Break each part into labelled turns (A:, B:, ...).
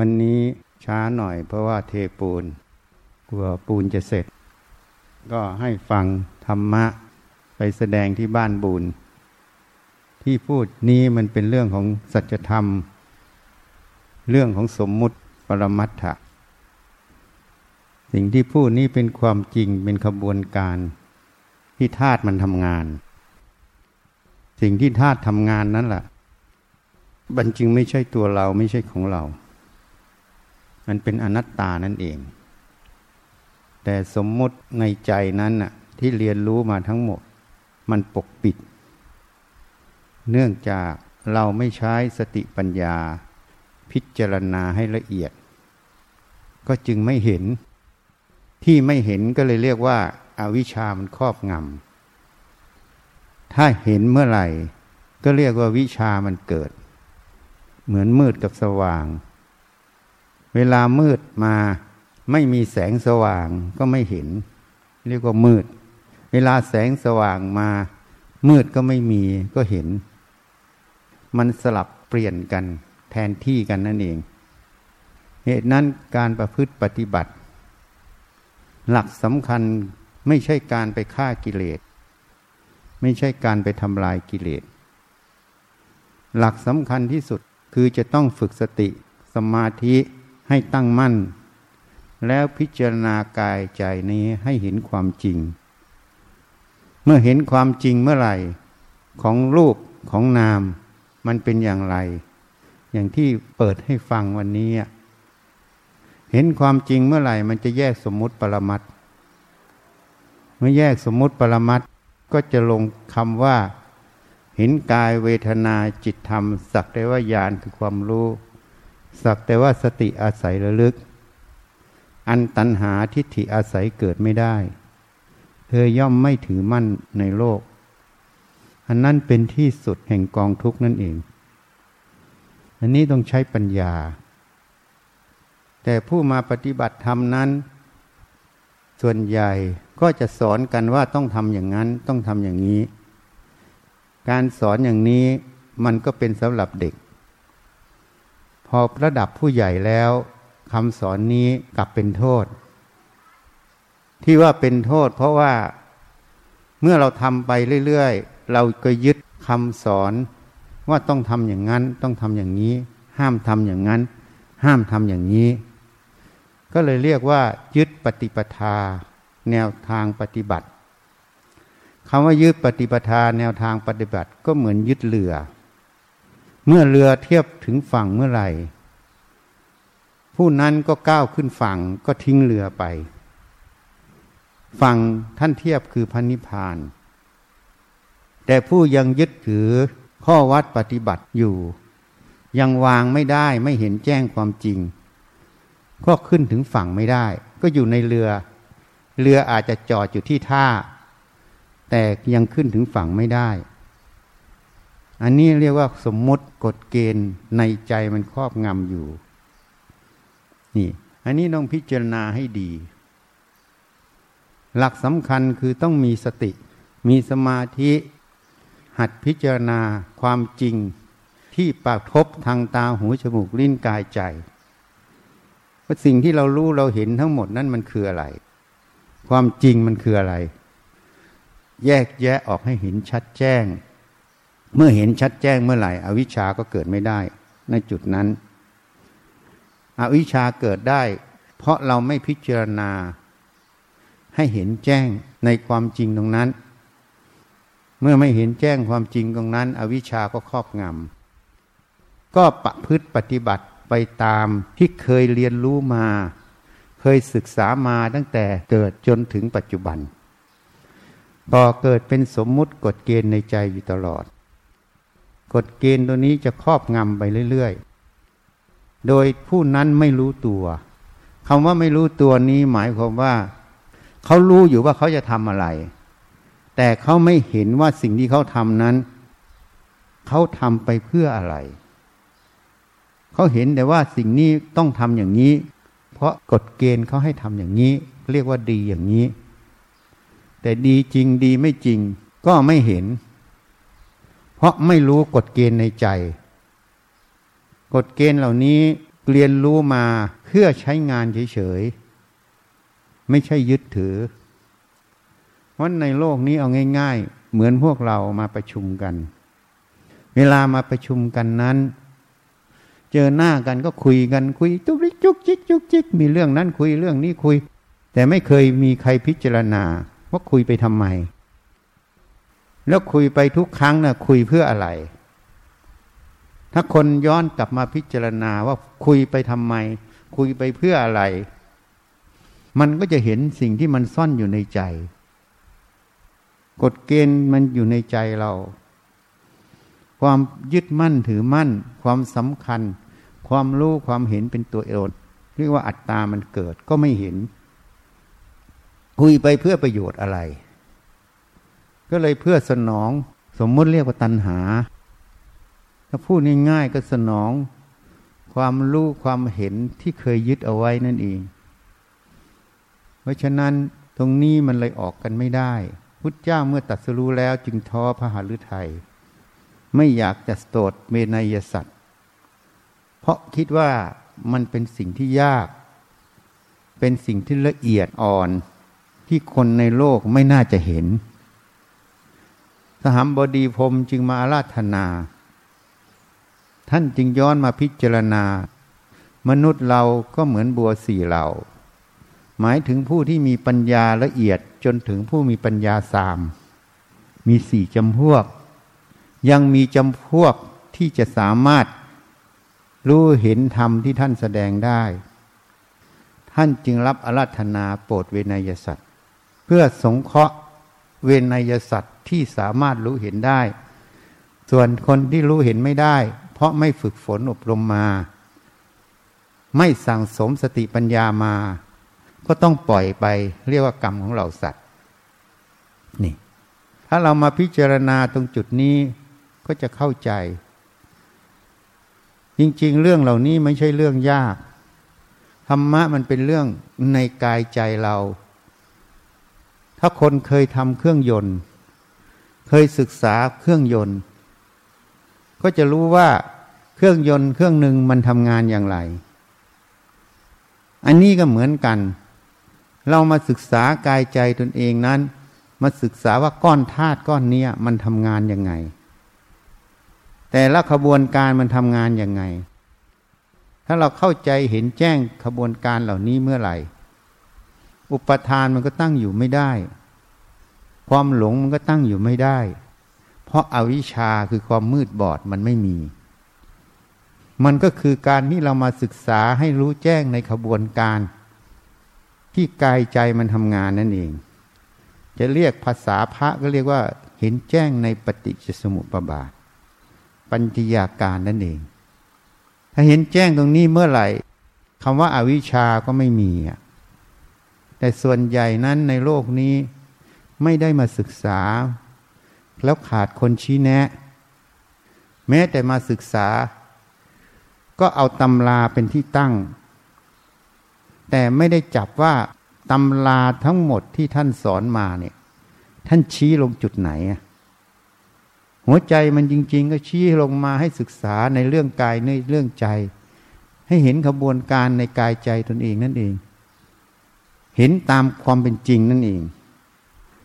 A: วันนี้ช้าหน่อยเพราะว่าเทปูน กลัวปูนจะเสร็จ ก็ให้ฟังธรรมะไปแสดงที่บ้านบุญที่พูดนี้มันเป็นเรื่องของสัจธรรม เรื่องของสมมุติปรมัตถะสิ่งที่พูดนี้เป็นความจริงเป็นขบวนการที่ธาตุมันทำงาน สิ่งที่ธาตุทำงานนั้นแหละบันจึงไม่ใช่ตัวเราไม่ใช่ของเรา มันเป็นอนัตตานั่นเอง แต่สมมติในใจนั้นน่ะที่เรียนรู้มาทั้งหมด มันปกปิด เนื่องจากเราไม่ใช้สติปัญญา พิจารณาให้ละเอียด ก็จึงไม่เห็น ที่ไม่เห็นก็เลยเรียกว่าอาวิชามันครอบงำถ้าเห็นเมื่อไหร่ ก็เรียกว่าวิชามันเกิด เหมือนมืดกับสว่าง เวลามืดมาไม่มีแสงสว่างก็ไม่เห็น เรียกว่ามืด เวลาแสงสว่างมา มืดก็ไม่มีก็เห็น มันสลับเปลี่ยนกันแทนที่กันนั่นเอง เหตุนั้นการประพฤติปฏิบัติ หลักสำคัญไม่ใช่การไปฆ่ากิเลส ไม่ใช่การไปทำลายกิเลส หลักสำคัญที่สุดคือจะต้องฝึกสติสมาธิ ให้ตั้งมั่น แล้วพิจารณากายใจนี้ให้เห็นความจริง เมื่อเห็นความจริงเมื่อไหร่ ของรูปของนาม มันเป็นอย่างไร อย่างที่เปิดให้ฟังวันนี้ เห็นความจริงเมื่อไหร่ มันจะแยกสมมุติปรมัตเมื่อแยกสมมุติปรมัตก็จะลงคำว่าเห็นกายเวทนาจิตธรรม สักแต่ว่าญาณคือความรู้ สักแต่ว่าสติอาศัยระลึก อันตัณหาทิฏฐิอาศัยเกิดไม่ได้ เธอย่อมไม่ถือมั่นในโลก อันนั้นเป็นที่สุดแห่งกองทุกนั่นเอง อันนี้ต้องใช้ปัญญา แต่ผู้มาปฏิบัติธรรมนั้น ส่วนใหญ่ก็จะสอนกันว่าต้องทำอย่างนั้นต้องทำอย่างนี้ การสอนอย่างนี้มันก็เป็นสำหรับเด็ก พอระดับผู้ใหญ่แล้วคำสอนนี้กลับเป็นโทษ ที่ว่าเป็นโทษ เพราะว่าเมื่อเราทำไปเรื่อยๆ เราก็ยึดคำสอนว่าต้องทำอย่างนั้น ต้องทำอย่างนี้ ห้ามทำอย่างนั้น ห้ามทำอย่างนี้ ก็เลยเรียกว่า ยึดปฏิปทา แนวทางปฏิบัติคำว่ายึดปฏิปทาแนวทางปฏิบัติก็เหมือนยึดเรือ เมื่อเรือเทียบถึงฝั่งเมื่อไหร่ ผู้นั้นก็ก้าวขึ้นฝั่งก็ทิ้งเรือไป ฝั่งท่านเทียบคือพันนิพาน แต่ผู้ยังยึดถือข้อวัดปฏิบัติอยู่ ยังวางไม่ได้ไม่เห็นแจ้งความจริง ก็ขึ้นถึงฝั่งไม่ได้ ก็อยู่ในเรือ เรืออาจจะจอดอยู่ที่ท่า แต่ยังขึ้นถึงฝั่งไม่ได้ อันนี้เรียกว่าสมมติกฎเกณฑ์ในใจมันครอบงำอยู่ นี่ อันนี้ต้องพิจารณาให้ดี หลักสำคัญคือต้องมีสติ มีสมาธิ หัดพิจารณาความจริงที่ปากทบทางตาหูจมูกลิ้นกายใจว่าสิ่งที่เรารู้เราเห็นทั้งหมดนั้นมันคืออะไร ความจริงมันคืออะไร แยกแยะออกให้เห็นชัดแจ้ง เมื่อเห็นชัดแจ้งเมื่อไหร่ อวิชาก็เกิดไม่ได้ ในจุดนั้น อวิชาเกิดได้ เพราะเราไม่พิจารณา ให้เห็นแจ้งในความจริงตรงนั้น เมื่อไม่เห็นแจ้งความจริงตรงนั้น อวิชาก็ครอบงำก็ประพฤติปฏิบัติไปตามที่เคยเรียนรู้มา เคยศึกษามาตั้งแต่เกิดจนถึงปัจจุบันก่อเกิดเป็นสมมุติกฎเกณฑ์ในใจอยู่ตลอด กฎเกณฑ์ตัวนี้จะครอบงำไปเรื่อยๆ โดยผู้นั้นไม่รู้ตัวคำว่าไม่รู้ตัวนี้หมายความว่า เขารู้อยู่ว่าเขาจะทำอะไร แต่เขาไม่เห็นว่าสิ่งที่เขาทำนั้น เขาทำไปเพื่ออะไร เขาเห็นแต่ว่าสิ่งนี้ต้องทำอย่างนี้ เพราะกฎเกณฑ์เขาให้ทำอย่างนี้ เรียกว่าดีอย่างนี้ แต่ดีจริงดีไม่จริงก็ไม่เห็น ราะไม่รู้กฎเกณฑ์ในใจ กฎเกณฑ์เหล่านี้เรียนรู้มาเพื่อใช้งานเฉยๆ ไม่ใช่ยึดถือ เพราะในโลกนี้เอาง่าย ๆ เหมือนพวกเรามาประชุมกัน เวลามาประชุมกันนั้น เจอหน้ากันก็คุยกันคุยจุกจิกจุกจิกจุกจิกมีเรื่องนั้นคุยเรื่องนี้คุย แต่ไม่เคยมีใครพิจารณาว่าคุยไปทำไม แล้วคุยไปทุกครั้งนะ่ะคุยเพื่ออะไร ถ้าคนย้อนกลับมาพิจารณาว่าคุยไปทำไม คุยไปเพื่ออะไร มันก็จะเห็นสิ่งที่มันซ่อนอยู่ในใจ กฎเกณฑ์มันอยู่ในใจเรา ความยึดมั่นถือมั่น ความสำคัญ ความรู้ความเห็นเป็นตัวเองเรียกว่าอัตตามันเกิดก็ไม่เห็น คุยไปเพื่อประโยชน์อะไร ก็เลยเพื่อสนองสมมติเรียกว่าตัณหา ถ้าพูดง่ายๆก็สนอง ความรู้ความเห็นที่เคยยึดเอาไว้นั่นเอง เพราะฉะนั้นตรงนี้มันเลยออกกันไม่ได้ พุทธเจ้าเมื่อตัดสรู้แล้วจึงท้อพระหฤทัยไม่อยากจะสโตดเมนยสัตว์ เพราะคิดว่ามันเป็นสิ่งที่ยาก เป็นสิ่งที่ละเอียดอ่อน ที่คนในโลกไม่น่าจะเห็น หมบดีพรมจึงมาอาราธนา ท่านจึงย้อนมาพิจารณา มนุษย์เราก็เหมือนบัวสี่เหล่า หมายถึงผู้ที่มีปัญญาละเอียดจนถึงผู้มีปัญญาสาม มีสี่จำพวก ยังมีจำพวกที่จะสามารถรู้เห็นธรรมที่ท่านแสดงได้ ท่านจึงรับอาราธนาโปรดเวนยสัตว์ เพื่อสงเคราะห์เวนยสัตว์ ที่สามารถรู้เห็นได้ ส่วนคนที่รู้เห็นไม่ได้ เพราะไม่ฝึกฝนอบรมมา ไม่สั่งสมสติปัญญามา ก็ต้องปล่อยไปเรียกว่ากรรมของเราสัตว์ นี่ ถ้าเรามาพิจารณาตรงจุดนี้ก็จะเข้าใจ จริง ๆ เรื่องเหล่านี้ไม่ใช่เรื่องยากธรรมะมันเป็นเรื่องในกายใจเรา ถ้าคนเคยทำเครื่องยนต์ เคยศึกษาเครื่องยนต์ ก็จะรู้ว่าเครื่องยนต์เครื่องหนึ่งมันทำงานอย่างไร อันนี้ก็เหมือนกัน เรามาศึกษากายใจตนเองนั้น มาศึกษาว่าก้อนธาตุก้อนนี้มันทำงานยังไง แต่ละขบวนการมันทำงานยังไง ถ้าเราเข้าใจเห็นแจ้งขบวนการเหล่านี้เมื่อไหร่ อุปทานมันก็ตั้งอยู่ไม่ได้ ความหลงมันก็ตั้งอยู่ไม่ได้ เพราะอาวิชชาคือความมืดบอดมันไม่มี มันก็คือการที่เรามาศึกษาให้รู้แจ้งในขบวนการ ที่กายใจมันทำงานนั่นเอง จะเรียกภาษาพระก็เรียกว่า เห็นแจ้งในปฏิจจสมุปบาท ปัญจยาการนั่นเอง ถ้าเห็นแจ้งตรงนี้เมื่อไหร่คำว่าอาวิชชาก็ไม่มีอะแต่ส่วนใหญ่นั้นในโลกนี้ ไม่ได้มาศึกษา แล้วขาดคนชี้แนะ แม้แต่มาศึกษา ก็เอาตำราเป็นที่ตั้ง แต่ไม่ได้จับว่าตำราทั้งหมดที่ท่านสอนมาเนี่ย ท่านชี้ลงจุดไหน หัวใจมันจริง ๆ ก็ชี้ลงมาให้ศึกษาในเรื่องกายในเรื่องใจ ให้เห็นขบวนการในกายใจตนเองนั่นเอง เห็นตามความเป็นจริงนั่นเอง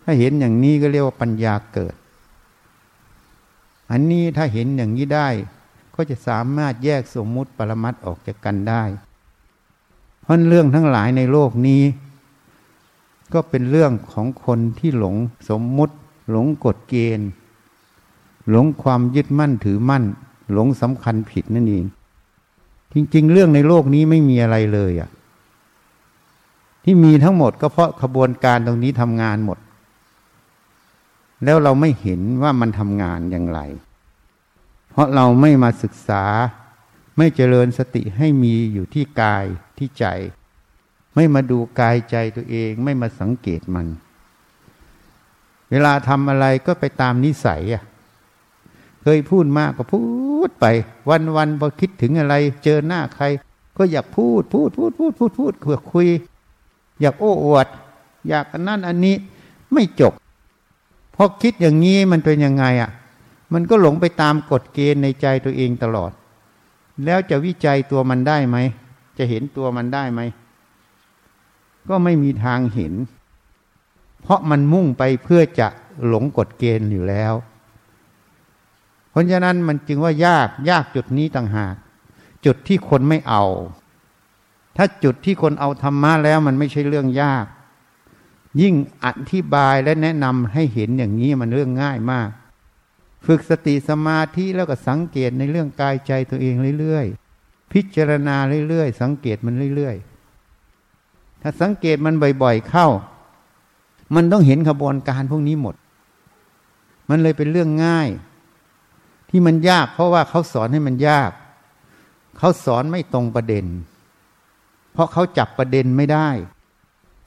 A: ถ้าเห็นอย่างนี้ก็เรียกว่าปัญญาเกิด อันนี้ถ้าเห็นอย่างนี้ได้ ก็จะสามารถแยกสมมุติปรมัตออกจากกันได้ เพราะเรื่องทั้งหลายในโลกนี้ ก็เป็นเรื่องของคนที่หลงสมมุติ หลงกฎเกณฑ์ หลงความยึดมั่นถือมั่น หลงสำคัญผิดนั่นเองจริง ๆ เรื่องในโลกนี้ไม่มีอะไรเลยอะที่มีทั้งหมดก็เพราะขบวนการตรงนี้ทำงานหมด แล้วเราไม่เห็นว่ามันทำงานอย่างไร เพราะเราไม่มาศึกษา ไม่เจริญสติให้มีอยู่ที่กายที่ใจ ไม่มาดูกายใจตัวเอง ไม่มาสังเกตมัน เวลาทำอะไรก็ไปตามนิสัยอะเคยพูดมากก็พูดไป วันวันพอคิดถึงอะไร เจอหน้าใคร ก็อยากพูดพูดพูดพูดพูดพูดเพื่อคุย อยากโอ้อวด อยากอันนั้นอันนี้ไม่จบ พอคิดอย่างนี้มันเป็นยังไงอะ มันก็หลงไปตามกฎเกณฑ์ในใจตัวเองตลอด แล้วจะวิจัยตัวมันได้ไหม จะเห็นตัวมันได้ไหม ก็ไม่มีทางเห็น เพราะมันมุ่งไปเพื่อจะหลงกฎเกณฑ์อยู่แล้ว เพราะฉะนั้นมันจึงว่ายากยากจุดนี้ต่างหาก จุดที่คนไม่เอา ถ้าจุดที่คนเอาธรรมะแล้วมันไม่ใช่เรื่องยาก ยิ่งอธิบายและแนะนำให้เห็นอย่างนี้มันเรื่องง่ายมาก ฝึกสติสมาธิแล้วก็สังเกตในเรื่องกายใจตัวเองเรื่อยๆ พิจารณาเรื่อยๆ สังเกตมันเรื่อยๆ ถ้าสังเกตมันบ่อยๆเข้า มันต้องเห็นขบวนการพวกนี้หมด มันเลยเป็นเรื่องง่าย ที่มันยาก เพราะว่าเขาสอนให้มันยาก เขาสอนไม่ตรงประเด็น เพราะเขาจับประเด็นไม่ได้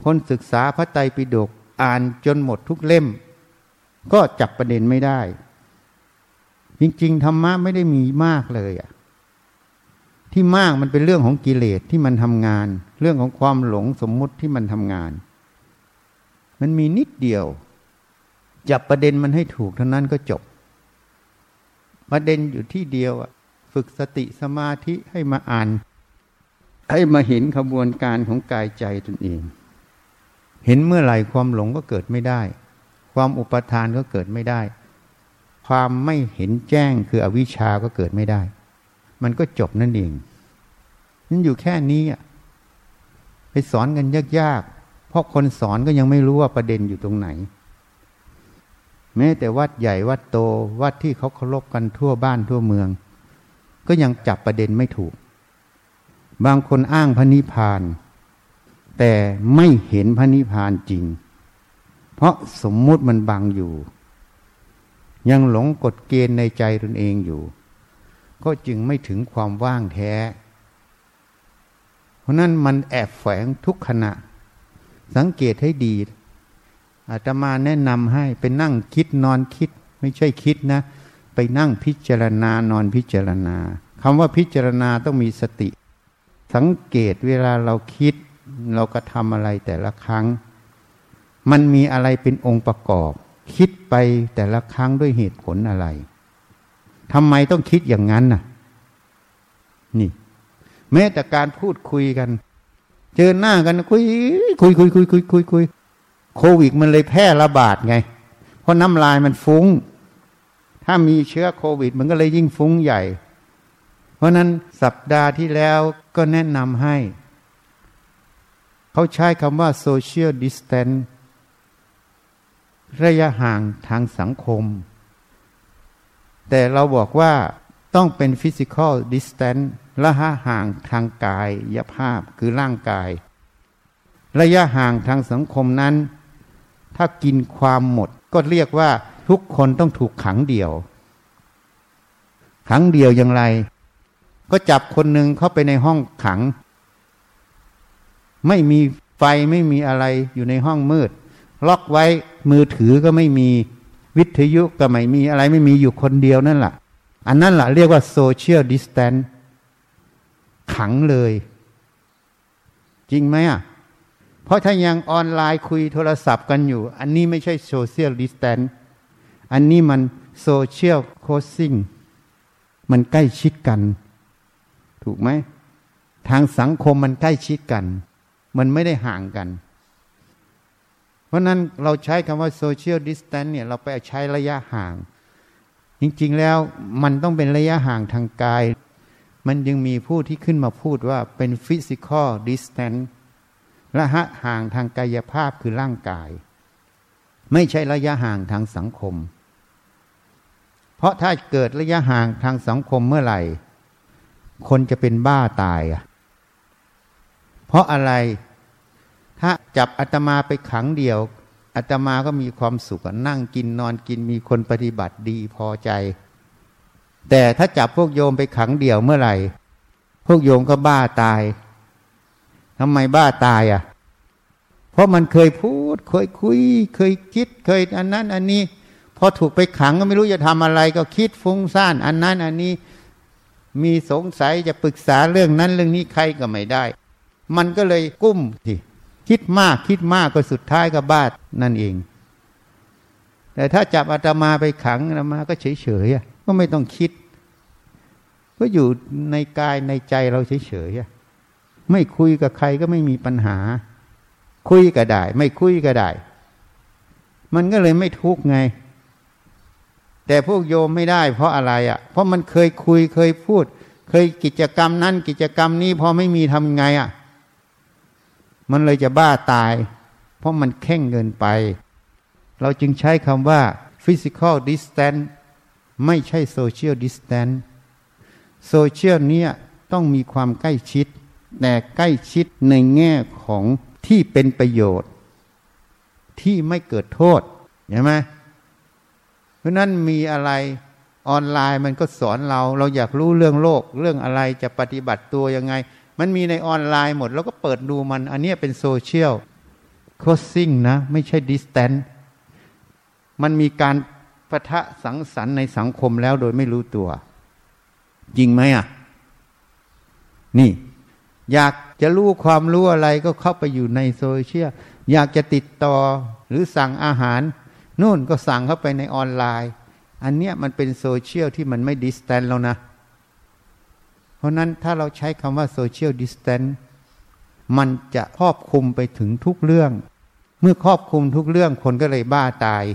A: คนศึกษาพระไตรปิฎกอ่านจนหมดทุกเล่ม ก็จับประเด็นไม่ได้ จริงๆธรรมะไม่ได้มีมากเลยอะที่มากมันเป็นเรื่องของกิเลสที่มันทำงาน เรื่องของความหลงสมมุติที่มันทำงาน มันมีนิดเดียว จับประเด็นมันให้ถูกเท่านั้นก็จบ ประเด็นอยู่ที่เดียวอะฝึกสติสมาธิให้มาอ่าน ให้มาเห็นขบวนการของกายใจตนเอง เห็นเมื่อไหร่ความหลงก็เกิดไม่ได้ ความอุปทานก็เกิดไม่ได้ ความไม่เห็นแจ้งคืออวิชาก็เกิดไม่ได้ มันก็จบนั่นเองนั่นอยู่แค่นี้ไปสอนกันยากๆเพราะคนสอนก็ยังไม่รู้ว่าประเด็นอยู่ตรงไหน แม้แต่วัดใหญ่วัดโตวัดที่เขาเคารพกันทั่วบ้านทั่วเมือง ก็ยังจับประเด็นไม่ถูก บางคนอ้างพระนิพพาน แต่ไม่เห็นพระนิพพานจริง เพราะสมมุติมันบังอยู่ ยังหลงกฎเกณฑ์ในใจตนเองอยู่ ก็จึงไม่ถึงความว่างแท้ เพราะนั้นมันแอบแฝงทุกขณะ สังเกตให้ดี อาตมาแนะนำให้ไปนั่งคิดนอนคิด ไม่ใช่คิดนะ ไปนั่งพิจารณานอนพิจารณาคำว่าพิจารณาต้องมีสติ สังเกตเวลาเราคิด เราก็ทำอะไรแต่ละครั้ง มันมีอะไรเป็นองค์ประกอบ คิดไปแต่ละครั้งด้วยเหตุผลอะไรทำไมต้องคิดอย่างนั้นน่ะ นี่ แม้แต่การพูดคุยกัน เจอหน้ากันคุย คุยคุยคุยคุยคุยคุยโควิดมันเลยแพร่ระบาดไง เพราะน้ำลายมันฟุง้ง ถ้ามีเชื้อโควิด มันก็เลยยิ่งฟุ้งใหญ่ เพราะนั้นสัปดาห์ที่แล้วก็แนะนำให้ เขาใช้คำว่า social distance ระยะห่างทางสังคม แต่เราบอกว่าต้องเป็น physical distance ระยะห่างทางกายยภาพคือร่างกาย ระยะห่างทางสังคมนั้น ถ้ากินความหมดก็เรียกว่าทุกคนต้องถูกขังเดียว ขังเดียวอย่างไร ก็จับคนหนึ่งเข้าไปในห้องขัง ไม่มีไฟไม่มีอะไรอยู่ในห้องมืด ล็อกไว้มือถือก็ไม่มีวิทยุก็ไม่มีอะไรไม่มีอยู่คนเดียวนั่นแหละอันนั้นแหละเรียกว่า social distance ขังเลย จริงไหมอะ เพราะถ้ายังออนไลน์คุยโทรศัพท์กันอยู่ อันนี้ไม่ใช่ social distanceอันนี้มัน social closing มันใกล้ชิดกัน ถูกไหม ทางสังคมมันใกล้ชิดกัน มันไม่ได้ห่างกัน เพราะนั้นเราใช้คำว่า social distance เนี่ยเราไปใช้ระยะห่าง จริงๆแล้วมันต้องเป็นระยะห่างทางกาย มันยังมีผู้ที่ขึ้นมาพูดว่าเป็น physical distance ระยะห่างทางกายภาพคือร่างกาย ไม่ใช่ระยะห่างทางสังคม เพราะถ้าเกิดระยะห่างทางสังคมเมื่อไหร่ คนจะเป็นบ้าตายอะ ราะอะไร ถ้าจับอาตมาไปขังเดียวอาตมาก็มีความสุขนั่งกินนอนกินมีคนปฏิบัติดีพอใจ แต่ถ้าจับพวกโยมไปขังเดียวเมื่อไหร่ พวกโยมก็บ้าตายทำไมบ้าตายอะ เพราะมันเคยพูด เคยคุย เคยคิดเคยอันนั้นอันนี้ พอถูกไปขังก็ไม่รู้จะทำอะไร ก็คิดฟุ้งซ่าน อันนั้นอันนี้มีสงสัยจะปรึกษาเรื่องนั้นเรื่องนี้ใครก็ไม่ได้ มันก็เลยกุ้มทีคิดมากคิดมากก็สุดท้ายก็บ้านั่นเอง แต่ถ้าจับอาตมาไปขังอาตมาก็เฉยๆก็ไม่ต้องคิด ก็อยู่ในกายในใจเราเฉยๆไม่คุยกับใครก็ไม่มีปัญหา คุยก็ได้ ไม่คุยก็ได้ มันก็เลยไม่ทุกข์ไง แต่พวกโยมไม่ได้ เพราะอะไรอะ่ะ เพราะมันเคยคุยเคยพูด เคยกิจกรรมนั้นกิจกรรมนี้พอไม่มีทำไงอะ่ะ มันเลยจะบ้าตาย เพราะมันแข่งเกินไป เราจึงใช้คำว่า physical distance ไม่ใช่ social distance social เนี่ยต้องมีความใกล้ชิด แต่ใกล้ชิดในแง่ของที่เป็นประโยชน์ ที่ไม่เกิดโทษเห็นไหมเพราะนั้นมีอะไรออนไลน์มันก็สอนเรา เราอยากรู้เรื่องโลก เรื่องอะไรจะปฏิบัติตัวยังไง มันมีในออนไลน์หมด แล้วก็เปิดดูมัน อันนี้เป็นโซเชียลclosing นะ ไม่ใช่ distance มันมีการปะทะสังสรรค์ในสังคมแล้วโดยไม่รู้ตัว จริงไหมอะ นี่ อยากจะรู้ความรู้อะไรก็เข้าไปอยู่ในโซเชียลอยากจะติดต่อหรือสั่งอาหาร นู่นก็สั่งเข้าไปในออนไลน์ อันเนี้ยมันเป็นโซเชียลที่มันไม่ distance แล้วนะ เพราะนั้นถ้าเราใช้คำว่า social distanceมันจะครอบคลุมไปถึงทุกเรื่อง เมื่อครอบคลุมทุกเรื่องคนก็เลยบ้าตาย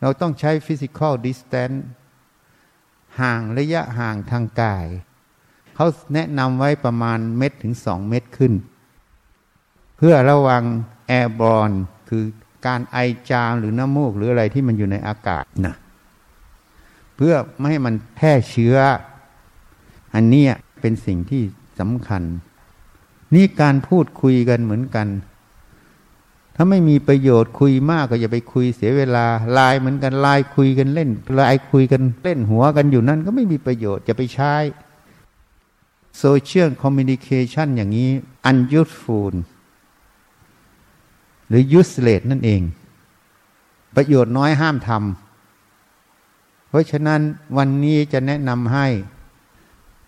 A: เราต้องใช้ physical distance ห่างระยะห่างทางกาย เขาแนะนำไว้ประมาณเมตรถึงสองเมตรขึ้น เพื่อระวัง airborne คือการไอจามหรือน้ำมูกหรืออะไรที่มันอยู่ในอากาศนะเพื่อไม่ให้มันแพร่เชื้อ อันนี้เป็นสิ่งที่สำคัญ นี่การพูดคุยกันเหมือนกัน ถ้าไม่มีประโยชน์คุยมากก็อย่าไปคุยเสียเวลาไลน์เหมือนกันไลน์คุยกันเล่นไลน์คุยกันเล่นหัวกันอยู่นั่นก็ไม่มีประโยชน์จะไปใช้ social communication อย่างนี้ unuseful หรือ useless นั่นเอง ประโยชน์น้อยห้ามทำเพราะฉะนั้นวันนี้จะแนะนำให้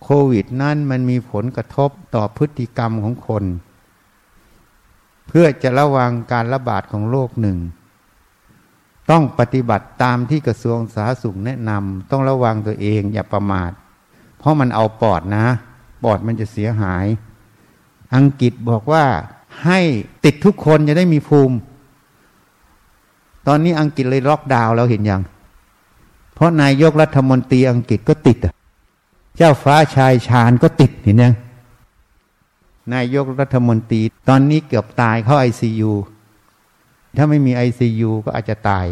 A: โควิดนั้นมันมีผลกระทบต่อพฤติกรรมของคน เพื่อจะระวังการระบาดของโรคหนึ่ง ต้องปฏิบัติตามที่กระทรวงสาธารณสุขแนะนำต้องระวังตัวเองอย่าประมาท เพราะมันเอาปอดนะ ปอดมันจะเสียหาย อังกฤษบอกว่าให้ติดทุกคนจะได้มีภูมิ ตอนนี้อังกฤษเลยล็อกดาวน์เราเห็นยัง เพราะนายกรัฐมนตรีอังกฤษก็ติดอะ เจ้าฟ้าชายชาญก็ติดเห็นยังนายกรัฐมนตรี ตอนนี้เกือบตายเข้าไอซียูถ้าไม่มีไอซียูก็อาจจะตาย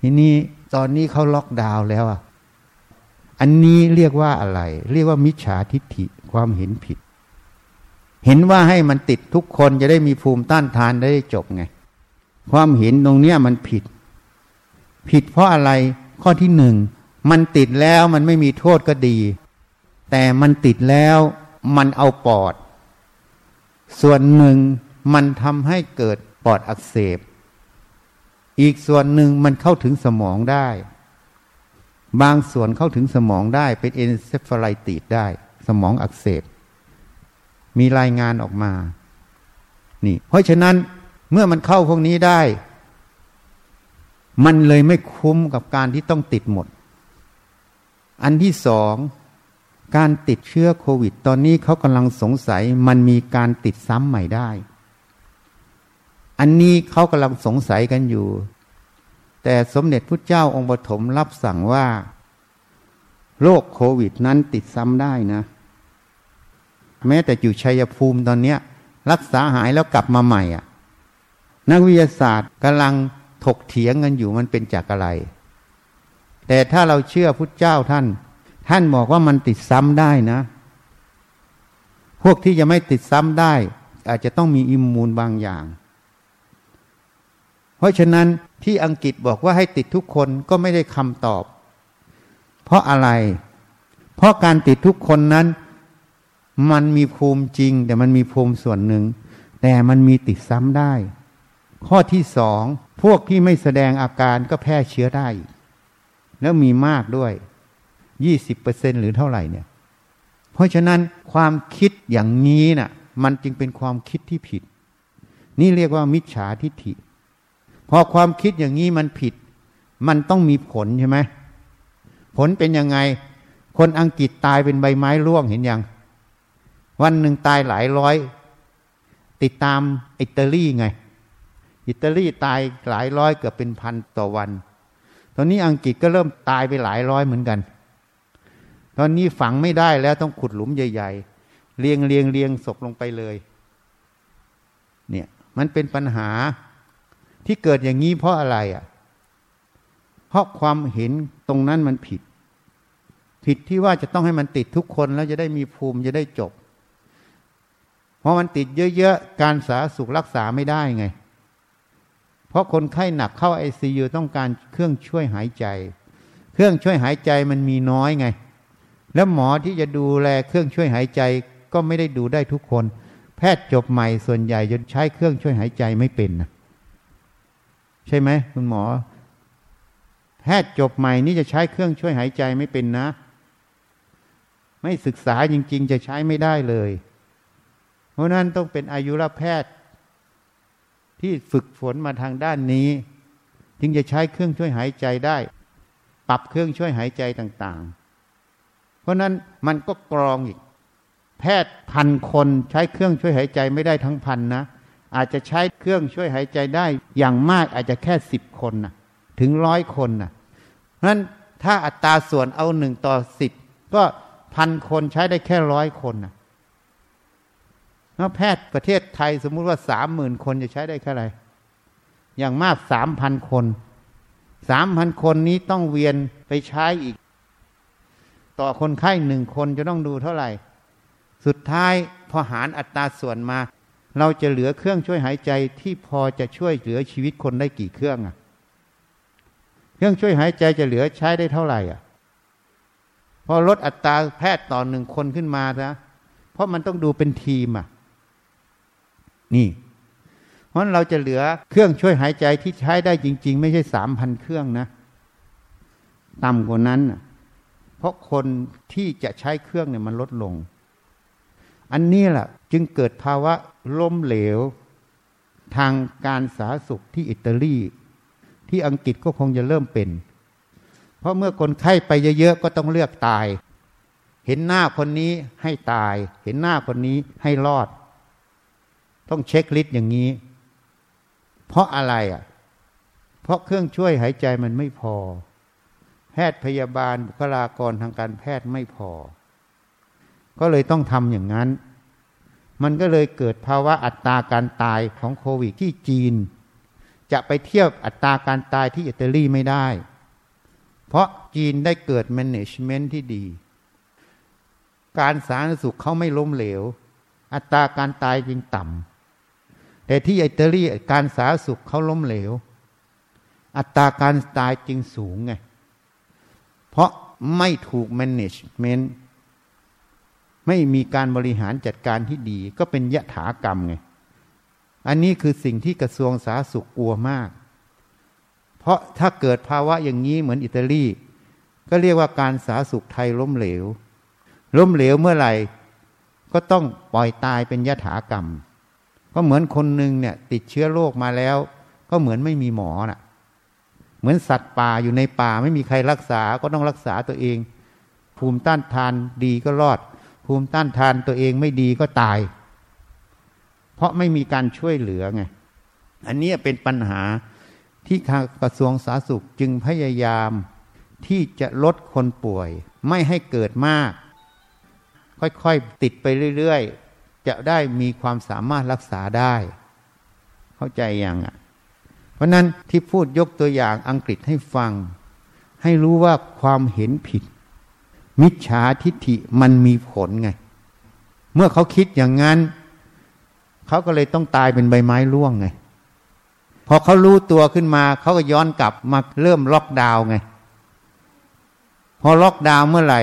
A: ทีนี้ตอนนี้เขาล็อกดาวน์แล้วอะอันนี้เรียกว่าอะไร เรียกว่ามิจฉาทิฏฐิความเห็นผิด เห็นว่าให้มันติดทุกคนจะได้มีภูมิต้านทานได้จบไง ความเห็นตรงเนี้ยมันผิด ผิดเพราะอะไรข้อที่หนึ่ง มันติดแล้วมันไม่มีโทษก็ดี แต่มันติดแล้วมันเอาปอด ส่วนหนึ่งมันทำให้เกิดปอดอักเสบ อีกส่วนหนึ่งมันเข้าถึงสมองได้ บางส่วนเข้าถึงสมองได้เป็น encephalitis ได้ สมองอักเสบ มีรายงานออกมา นี่ เพราะฉะนั้นเมื่อมันเข้าพวกนี้ได้ มันเลยไม่คุ้มกับการที่ต้องติดหมด อันที่สองการติดเชื้อโควิด ตอนนี้เขากำลังสงสัยมันมีการติดซ้ำใหม่ได้ อันนี้เขากำลังสงสัยกันอยู่ แต่สมเด็จพระเจ้าองค์ปฐมรับสั่งว่าโรคโควิดนั้นติดซ้ำได้นะ แม้แต่อยู่ชัยภูมิตอนนี้รักษาหายแล้วกลับมาใหม่อะ นักวิทยาศาสตร์กำลังถกเถียงกันอยู่มันเป็นจากอะไร แต่ถ้าเราเชื่อพุทธเจ้าท่าน ท่านบอกว่ามันติดซ้ำได้นะ พวกที่จะไม่ติดซ้ำได้ อาจจะต้องมีอิมมูนบางอย่าง เพราะฉะนั้นที่อังกฤษบอกว่าให้ติดทุกคนก็ไม่ได้คำตอบ เพราะอะไร เพราะการติดทุกคนนั้น มันมีภูมิจริง แต่มันมีภูมิส่วนหนึ่ง แต่มันมีติดซ้ำได้ ข้อที่สอง พวกที่ไม่แสดงอาการก็แพร่เชื้อได้ แล้วมีมากด้วยยี่สิบเปอร์เซ็นหรือเท่าไหร่เนี่ย เพราะฉะนั้นความคิดอย่างนี้นะ่ะ มันจึงเป็นความคิดที่ผิด นี่เรียกว่ามิจฉาทิฏฐิ พอความคิดอย่างนี้มันผิด มันต้องมีผลใช่ไหมผลเป็นยังไง คนอังกฤษตายเป็นใบไม้ร่วงเห็นยัง วันหนึ่งตายหลายร้อย ติดตามอิตาลีไง อิตาลีตายหลายร้อยเกือบเป็นพันต่อวัน ตอนนี้อังกฤษก็เริ่มตายไปหลายร้อยเหมือนกัน ตอนนี้ฝังไม่ได้แล้วต้องขุดหลุมใหญ่ ๆ เรียงเรียงเรียงศพลงไปเลย เนี่ยมันเป็นปัญหาที่เกิดอย่างนี้เพราะอะไรอะ เพราะความเห็นตรงนั้นมันผิด ผิดที่ว่าจะต้องให้มันติดทุกคนแล้วจะได้มีภูมิจะได้จบ เพราะมันติดเยอะๆ การสาธารณสุขรักษาไม่ได้ไง เพราะคนไข้หนักเข้าไอซียูต้องการเครื่องช่วยหายใจ เครื่องช่วยหายใจมันมีน้อยไง แล้วหมอที่จะดูแลเครื่องช่วยหายใจก็ไม่ได้ดูได้ทุกคน แพทย์จบใหม่ส่วนใหญ่จะใช้เครื่องช่วยหายใจไม่เป็นนะใช่ไหมคุณหมอ แพทย์จบใหม่นี่จะใช้เครื่องช่วยหายใจไม่เป็นนะ ไม่ศึกษาจริง ๆ จะใช้ไม่ได้เลย เพราะนั้นต้องเป็นอายุรแพทย์ ที่ฝึกฝนมาทางด้านนี้ จึงจะใช้เครื่องช่วยหายใจได้ ปรับเครื่องช่วยหายใจต่าง ๆ เพราะนั้นมันก็กรองอีก แพทย์พันคนใช้เครื่องช่วยหายใจไม่ได้ทั้งพันนะ อาจจะใช้เครื่องช่วยหายใจได้ อย่างมากอาจจะแค่สิบคนนะถึงร้อยคนนะนั้นถ้าอัตราส่วนเอาหนึ่งต่อสิบก็พันคนใช้ได้แค่ร้อยคนนะ แล้วแพทย์ประเทศไทยสมมุติว่าสามหมื่นคนจะใช้ได้แค่ไรอย่างมากสามพันคนสามพันคนนี้ต้องเวียนไปใช้อีก ต่อคนไข้หนึ่งคนจะต้องดูเท่าไหร่ สุดท้ายพอหารอัตราส่วนมา เราจะเหลือเครื่องช่วยหายใจที่พอจะช่วยเหลือชีวิตคนได้กี่เครื่องอะเครื่องช่วยหายใจจะเหลือใช้ได้เท่าไหร่อะพอลดอัตราแพทย์ต่อหนึ่งคนขึ้นมานะเพราะมันต้องดูเป็นทีมอะ นี่ เพราะเราจะเหลือเครื่องช่วยหายใจที่ใช้ได้จริง ๆ ไม่ใช่สามพันเครื่องนะต่ำกว่านั้น เพราะคนที่จะใช้เครื่องเนี่ยมันลดลง อันนี้แหละจึงเกิดภาวะล้มเหลว ทางการสาธารณสุขที่อิตาลี ที่อังกฤษก็คงจะเริ่มเป็น เพราะเมื่อคนไข้ไปเยอะๆก็ต้องเลือกตาย เห็นหน้าคนนี้ให้ตาย เห็นหน้าคนนี้ให้รอด ต้องเช็คลิสต์อย่างนี้ เพราะอะไรอะ เพราะเครื่องช่วยหายใจมันไม่พอ แพทย์พยาบาลบุคลากรทางการแพทย์ไม่พอ ก็เลยต้องทำอย่างนั้น มันก็เลยเกิดภาวะอัตราการตายของโควิดที่จีน จะไปเทียบอัตราการตายที่อิตาลีไม่ได้ เพราะจีนได้เกิดแมネจเมนต์ที่ดีการสาธารณสุขเขาไม่ล้มเหลว อัตราการตายจึงต่ำ แต่ที่อิตาลีการสาธารณสุขเขาล้มเหลว อัตราการตายจึงสูงไง เพราะไม่ถูกแมネจเมนต์ไม่มีการบริหารจัดการที่ดี ก็เป็นยะถากรรมไง อันนี้คือสิ่งที่กระทรวงสาธารณสุขกลัวมาก เพราะถ้าเกิดภาวะอย่างนี้เหมือนอิตาลี ก็เรียกว่าการสาธารณสุขไทยล้มเหลว ล้มเหลวเมื่อไหร่ ก็ต้องปล่อยตายเป็นยะถากรรม ก็เหมือนคนหนึ่งเนี่ย ติดเชื้อโรคมาแล้ว ก็เหมือนไม่มีหมอน่ะ เหมือนสัตว์ป่าอยู่ในป่าไม่มีใครรักษาก็ต้องรักษาตัวเอง ภูมิต้านทานดีก็รอด ภูมิต้านทานตัวเองไม่ดีก็ตาย เพราะไม่มีการช่วยเหลือไงอันนี้เป็นปัญหาที่กระทรวงสาธารณสุขจึงพยายามที่จะลดคนป่วย ไม่ให้เกิดมาก ค่อยๆ ติดไปเรื่อยๆ จะได้มีความสามารถรักษาได้ เข้าใจยังอะ เพราะนั้นที่พูดยกตัวอย่างอังกฤษให้ฟัง ให้รู้ว่าความเห็นผิด มิจฉาทิฏฐิมันมีผลไง เมื่อเขาคิดอย่างนั้น เขาก็เลยต้องตายเป็นใบไม้ร่วงไง พอเขารู้ตัวขึ้นมา เขาก็ย้อนกลับมาเริ่มล็อกดาวน์ไง พอล็อกดาวน์เมื่อไหร่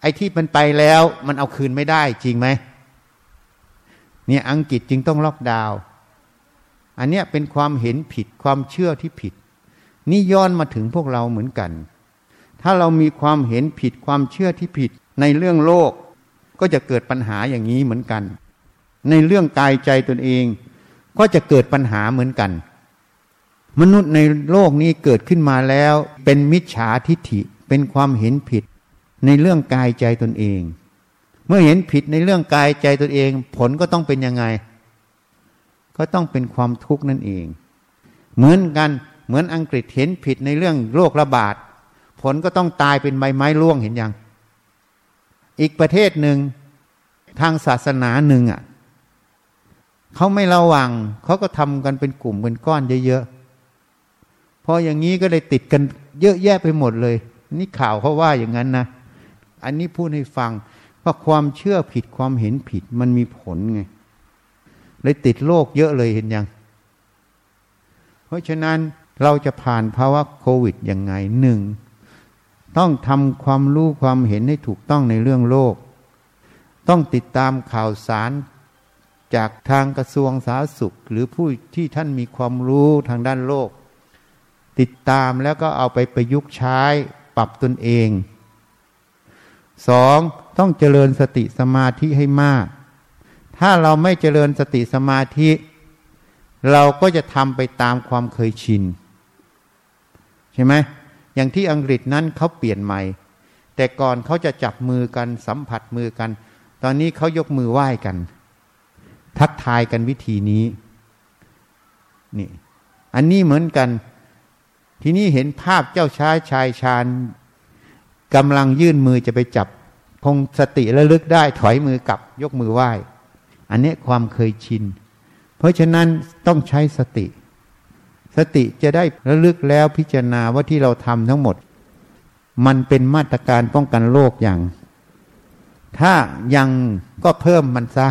A: ไอ้ที่มันไปแล้ว มันเอาคืนไม่ได้จริงไหม เนี่ยอังกฤษจึงต้องล็อกดาวน์อันเนี้ยเป็นความเห็นผิดความเชื่อที่ผิด นี่ย้อนมาถึงพวกเราเหมือนกัน ถ้าเรามีความเห็นผิดความเชื่อที่ผิด ในเรื่องโลกก็จะเกิดปัญหาอย่างนี้เหมือนกัน ในเรื่องกายใจตนเอง ก็จะเกิดปัญหาเหมือนกัน มนุษย์ในโลกนี้เกิดขึ้นมาแล้ว เป็นมิจฉาทิฐิเป็นความเห็นผิด ในเรื่องกายใจตนเอง เมื่อเห็นผิดในเรื่องกายใจตนเอง ผลก็ต้องเป็นยังไง ก็ต้องเป็นความทุกข์นั่นเอง เหมือนกันเหมือนอังกฤษเห็นผิดในเรื่องโรคระบาด ผลก็ต้องตายเป็นใบไม้ร่วงเห็นยัง อีกประเทศหนึ่งทางศาสนาหนึ่งอะเขาไม่ระวังเขาก็ทำกันเป็นกลุ่มเป็นก้อนเยอะๆพออย่างนี้ก็เลยติดกันเยอะแยะไปหมดเลย นี่ข่าวเขาว่าอย่างนั้นนะ อันนี้พูดให้ฟัง ว่าความเชื่อผิดความเห็นผิดมันมีผลไงเลยติดโรคเยอะเลยเห็นยัง เพราะฉะนั้นเราจะผ่านภาวะโควิดยังไงหนึ่งต้องทำความรู้ความเห็นให้ถูกต้องในเรื่องโลก ต้องติดตามข่าวสารจากทางกระทรวงสาธารณสุข หรือผู้ที่ท่านมีความรู้ทางด้านโลก ติดตามแล้วก็เอาไปประยุกต์ใช้ปรับตนเองสอง ต้องเจริญสติสมาธิให้มาก ถ้าเราไม่เจริญสติสมาธิ เราก็จะทำไปตามความเคยชิน ใช่ไหมอย่างที่อังกฤษนั้นเขาเปลี่ยนใหม่ แต่ก่อนเขาจะจับมือกันสัมผัสมือกัน ตอนนี้เขายกมือไหว้กัน ทักทายกันวิธีนี้นี่อันนี้เหมือนกัน ที่นี้เห็นภาพเจ้าชายชายชาญกำลังยื่นมือจะไปจับ พงสติระลึกได้ถอยมือกลับยกมือไหว้ อันนี้ความเคยชิน เพราะฉะนั้นต้องใช้สติ สติจะได้ระลึกแล้วพิจารณาว่าที่เราทำทั้งหมด มันเป็นมาตรการป้องกันโรคอย่าง ถ้ายังก็เพิ่มมันซะ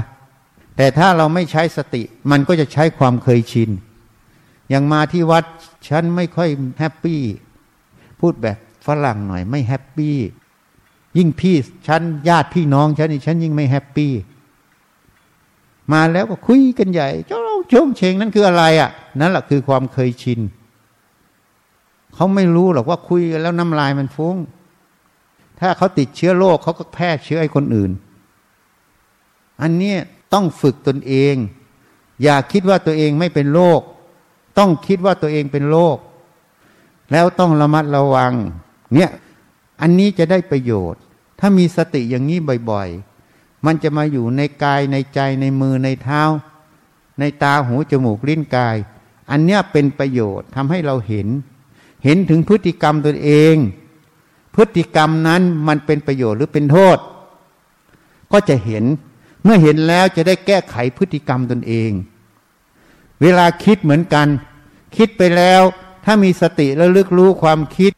A: แต่ถ้าเราไม่ใช้สติ มันก็จะใช้ความเคยชินอย่างมาที่วัดฉันไม่ค่อย happy พูดแบบฝรั่งหน่อยไม่ happy ยิ่งพี่ฉันญาติพี่น้องฉันนี่ฉันยิ่งไม่ happy มาแล้วก็คุยกันใหญ่เจ้าชงเชงนั่นคืออะไรอะ่ะ นั่นแหละคือความเคยชินเขาไม่รู้หรอกว่าคุยกันแล้วน้ำลายมันฟุ้ง ถ้าเขาติดเชื้อโรคเขาก็แพร่เชื้อให้คนอื่น อันนี้ต้องฝึกตนเอง อย่าคิดว่าตัวเองไม่เป็นโรคต้องคิดว่าตัวเองเป็นโรคแล้วต้องระมัดระวัง เนี่ย อันนี้จะได้ประโยชน์ ถ้ามีสติอย่างนี้บ่อยๆ มันจะมาอยู่ในกายในใจในมือในเท้า ในตาหูจมูกลิ้นกาย อันเนี้ยเป็นประโยชน์ทำให้เราเห็น เห็นถึงพฤติกรรมตนเอง พฤติกรรมนั้นมันเป็นประโยชน์หรือเป็นโทษ ก็จะเห็นเมื่อเห็นแล้วจะได้แก้ไขพฤติกรรมตนเอง เวลาคิดเหมือนกัน คิดไปแล้ว ถ้ามีสติแล้วลึกรู้ความคิด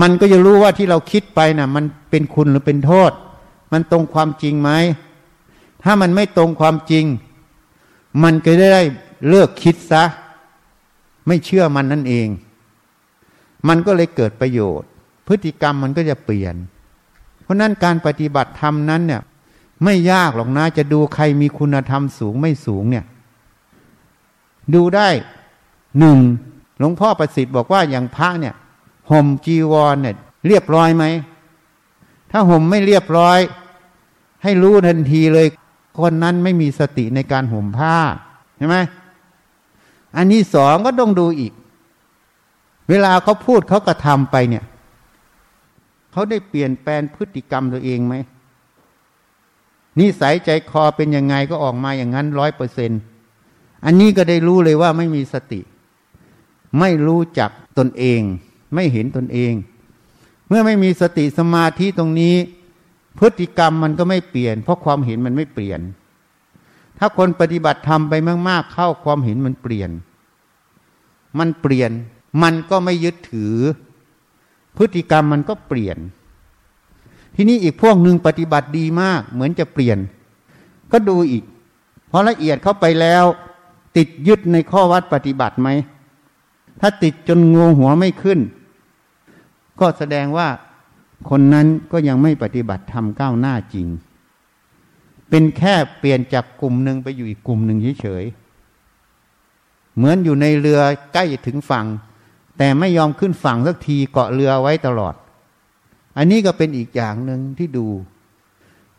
A: มันก็จะรู้ว่าที่เราคิดไปนะ่ะ มันเป็นคุณหรือเป็นโทษ มันตรงความจริงไหม ถ้ามันไม่ตรงความจริง มันก็ได้เลิกคิดซะ ไม่เชื่อมันนั่นเอง มันก็เลยเกิดประโยชน์ พฤติกรรมมันก็จะเปลี่ยน เพราะนั้นการปฏิบัติธรรมนั้นเนี่ย ไม่ยากหรอกนะจะดูใครมีคุณธรรมสูงไม่สูงเนี่ย ดูได้หนึ่งหลวงพ่อประสิทธิ์บอกว่าอย่างพระเนี่ย ห่มจีวรเนี่ยเรียบร้อยไหม ถ้าห่มไม่เรียบร้อย ให้รู้ทันทีเลย คนนั้นไม่มีสติในการห่มผ้าใช่ไหมอันนี้สองก็ต้องดูอีก เวลาเขาพูดเขากระทำไปเนี่ยเขาได้เปลี่ยนแปลงพฤติกรรมตัวเองไหมนิสัยใจคอเป็นยังไงก็ออกมาอย่างนั้นร้อยเปอร์เซนอันนี้ก็ได้รู้เลยว่าไม่มีสติ ไม่รู้จักตนเอง ไม่เห็นตนเอง เมื่อไม่มีสติสมาธิตรงนี้ พฤติกรรมมันก็ไม่เปลี่ยน เพราะความเห็นมันไม่เปลี่ยน ถ้าคนปฏิบัติทำไปมาก ๆ เข้าความเห็นมันเปลี่ยน มันเปลี่ยน มันก็ไม่ยึดถือ พฤติกรรมมันก็เปลี่ยน ทีนี้อีกพวกหนึ่งปฏิบัติดีมาก เหมือนจะเปลี่ยน ก็ดูอีกพอละเอียดเข้าไปแล้ว ติดยึดในข้อวัดปฏิบัติไหมถ้าติดจนงงหัวไม่ขึ้น ก็แสดงว่าคนนั้นก็ยังไม่ปฏิบัติทำก้าวหน้าจริง เป็นแค่เปลี่ยนจากกลุ่มหนึ่งไปอยู่อีกกลุ่มหนึ่งเฉยๆเหมือนอยู่ในเรือใกล้ถึงฝั่ง แต่ไม่ยอมขึ้นฝั่งสักทีเกาะเรือไว้ตลอด อันนี้ก็เป็นอีกอย่างหนึ่งที่ดู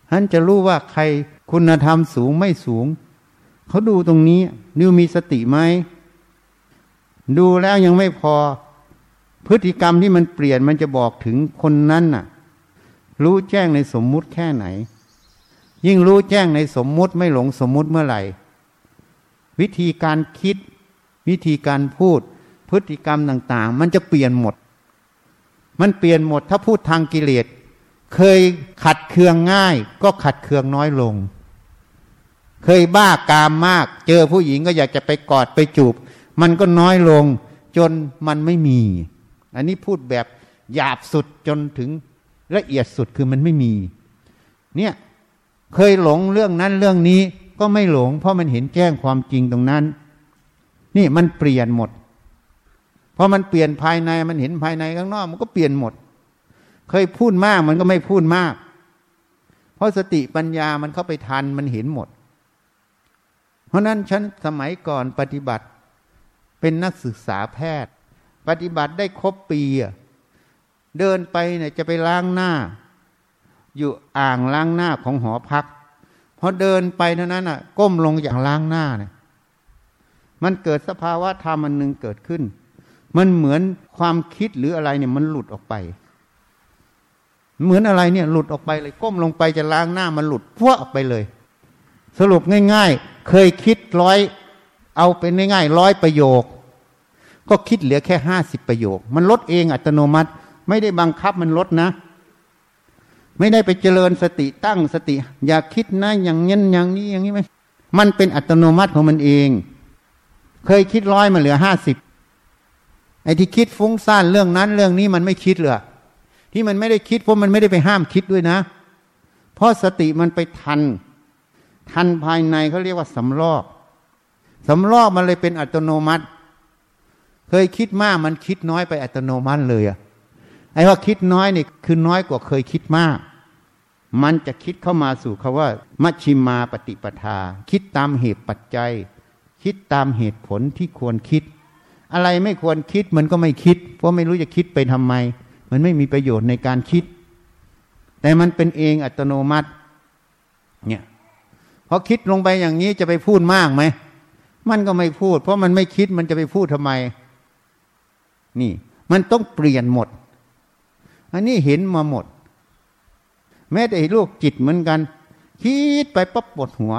A: ท่านจะรู้ว่าใครคุณธรรมสูงไม่สูง เขาดูตรงนี้ นิวมีสติไหม ดูแล้วยังไม่พอ พฤติกรรมที่มันเปลี่ยนมันจะบอกถึงคนนั้นน่ะ รู้แจ้งในสมมุติแค่ไหน ยิ่งรู้แจ้งในสมมุติไม่หลงสมมุติเมื่อไหร่ วิธีการคิด วิธีการพูด พฤติกรรมต่าง ๆ มันจะเปลี่ยนหมด มันเปลี่ยนหมดถ้าพูดทางกิเลสเคยขัดเคืองง่าย ก็ขัดเคืองน้อยลง เคยบ้ากามมาก เจอผู้หญิงก็อยากจะไปกอดไปจูบ มันก็น้อยลง จนมันไม่มี อันนี้พูดแบบหยาบสุดจนถึงละเอียดสุดคือมันไม่มี เนี่ยเคยหลงเรื่องนั้นเรื่องนี้ก็ไม่หลง เพราะมันเห็นแจ้งความจริงตรงนั้น นี่มันเปลี่ยนหมด เพอมันเปลี่ยนภายในมันเห็นภายในข้างนอกมันก็เปลี่ยนหมด เคยพูดมากมันก็ไม่พูดมาก เพราะสติปัญญามันเข้าไปทันมันเห็นหมด เพราะนั้นฉันสมัยก่อนปฏิบัติเป็นนักศึกษาแพทย์ ปฏิบัติได้ครบปีเดินไปเนี่ยจะไปล้างหน้า อยู่อ่างล้างหน้าของหอพักพอเดินไปเท่านั้นอะ ก้มลงอย่างล้างหน้าเนี่ย มันเกิดสภาวะธรรมอันหนึ่งเกิดขึ้น มันเหมือนความคิดหรืออะไรเนี่ย มันหลุดออกไป เหมือนอะไรเนี่ย หลุดออกไปเลย ก้มลงไปจะล้างหน้ามันหลุดพวกออกไปเลย สรุปง่าย ๆ เคยคิดร้อย เอาเป็นง่ายๆร้อยประโยค ก็คิดเหลือแค่ห้าสิบประโยค มันลดเองอัตโนมัติ ไม่ได้บังคับมันลดนะ ไม่ได้ไปเจริญสติตั้งสติ อย่าคิดนะอย่างนี้อย่างนี้อย่างนี้ไหมมันเป็นอัตโนมัติของมันเอง เคยคิดร้อยมาเหลือห้าสิบไอ้ที่คิดฟุ้งซ่านเรื่องนั้น เรื่องนี้มันไม่คิดเลยที่มันไม่ได้คิดเพราะมันไม่ได้ไปห้ามคิดด้วยนะ เพราะสติมันไปทัน ทันภายในเขาเรียกว่าสำลอกสำลอกมันเลยเป็นอัตโนมัติ ยคิดมากมันคิดน้อยไปอัตโนมัติเลยอะไอ้ว่าคิดน้อยนี่คือน้อยกว่าเคยคิดมาก มันจะคิดเข้ามาสู่คาว่า มัชชิมาปฏิปทา คิดตามเหตุปัจจัย คิดตามเหตุผลที่ควรคิด อะไรไม่ควรคิดมันก็ไม่คิด เพราะไม่รู้จะคิดไปทำไม มันไม่มีประโยชน์ในการคิด แต่มันเป็นเองอัตโนมัติ เนี่ยพอคิดลงไปอย่างนี้จะไปพูดมากไหมมันก็ไม่พูด เพราะมันไม่คิดมันจะไปพูดทำไม นี่ มันต้องเปลี่ยนหมด อันนี้เห็นมาหมด แม้แต่ลูกจิตเหมือนกัน คิดไปปั๊บปวดหัว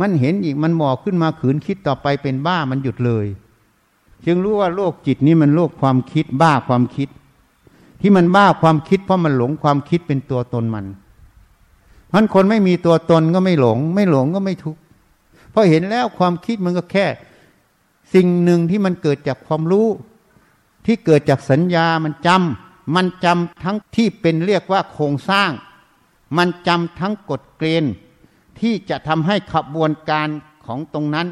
A: มันเห็นอีกมันหมอกขึ้นมาขืนคิดต่อไปเป็นบ้ามันหยุดเลย จึงรู้ว่าโลกจิตนี้มันโลกความคิดบ้าความคิด ที่มันบ้าความคิด เพราะมันหลงความคิดเป็นตัวตนมันมันคนไม่มีตัวตนก็ไม่หลง ไม่หลงก็ไม่ทุกข์เพราะเห็นแล้วความคิดมันก็แค่ สิ่งหนึ่งที่มันเกิดจากความรู้ ที่เกิดจากสัญญามันจำมันจำทั้งที่เป็นเรียกว่าโครงสร้าง มันจำทั้งกฎเกณฑ์ที่จะทำให้ขบวนการของตรงนั้น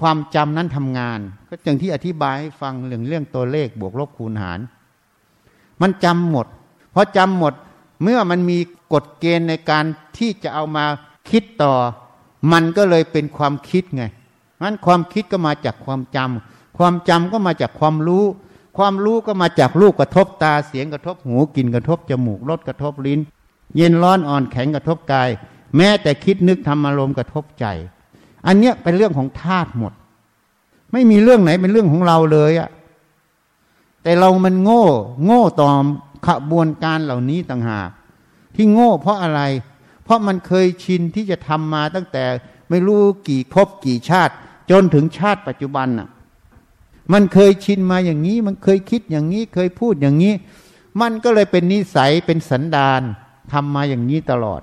A: ความจำนั้นทำงาน ก็อย่างที่อธิบายให้ฟังเรื่องเรื่องตัวเลขบวกลบคูณหาร มันจำหมดเพราะจำหมดเมื่อมันมีกฎเกณฑ์ในการที่จะเอามาคิดต่อ มันก็เลยเป็นความคิดไงนั้นความคิดก็มาจากความจำ ความจำก็มาจากความรู้ ความรู้ก็มาจากรูปกระทบตาเสียงกระทบหูกลิ่นกระทบจมูกรสกระทบลิ้น เย็นร้อนอ่อนแข็งกระทบกาย แม้แต่คิดนึกทำอารมณ์กระทบใจ อันเนี้ยเป็นเรื่องของธาตุหมด ไม่มีเรื่องไหนเป็นเรื่องของเราเลยอะแต่เรามันโง่ โง่ต่อขบวนการเหล่านี้ต่างหาก ที่โง่เพราะอะไร เพราะมันเคยชินที่จะทำมาตั้งแต่ไม่รู้กี่ภพกี่ชาติ จนถึงชาติปัจจุบันน่ะ มันเคยชินมาอย่างนี้ มันเคยคิดอย่างนี้ เคยพูดอย่างนี้ มันก็เลยเป็นนิสัยเป็นสันดานทำมาอย่างนี้ตลอด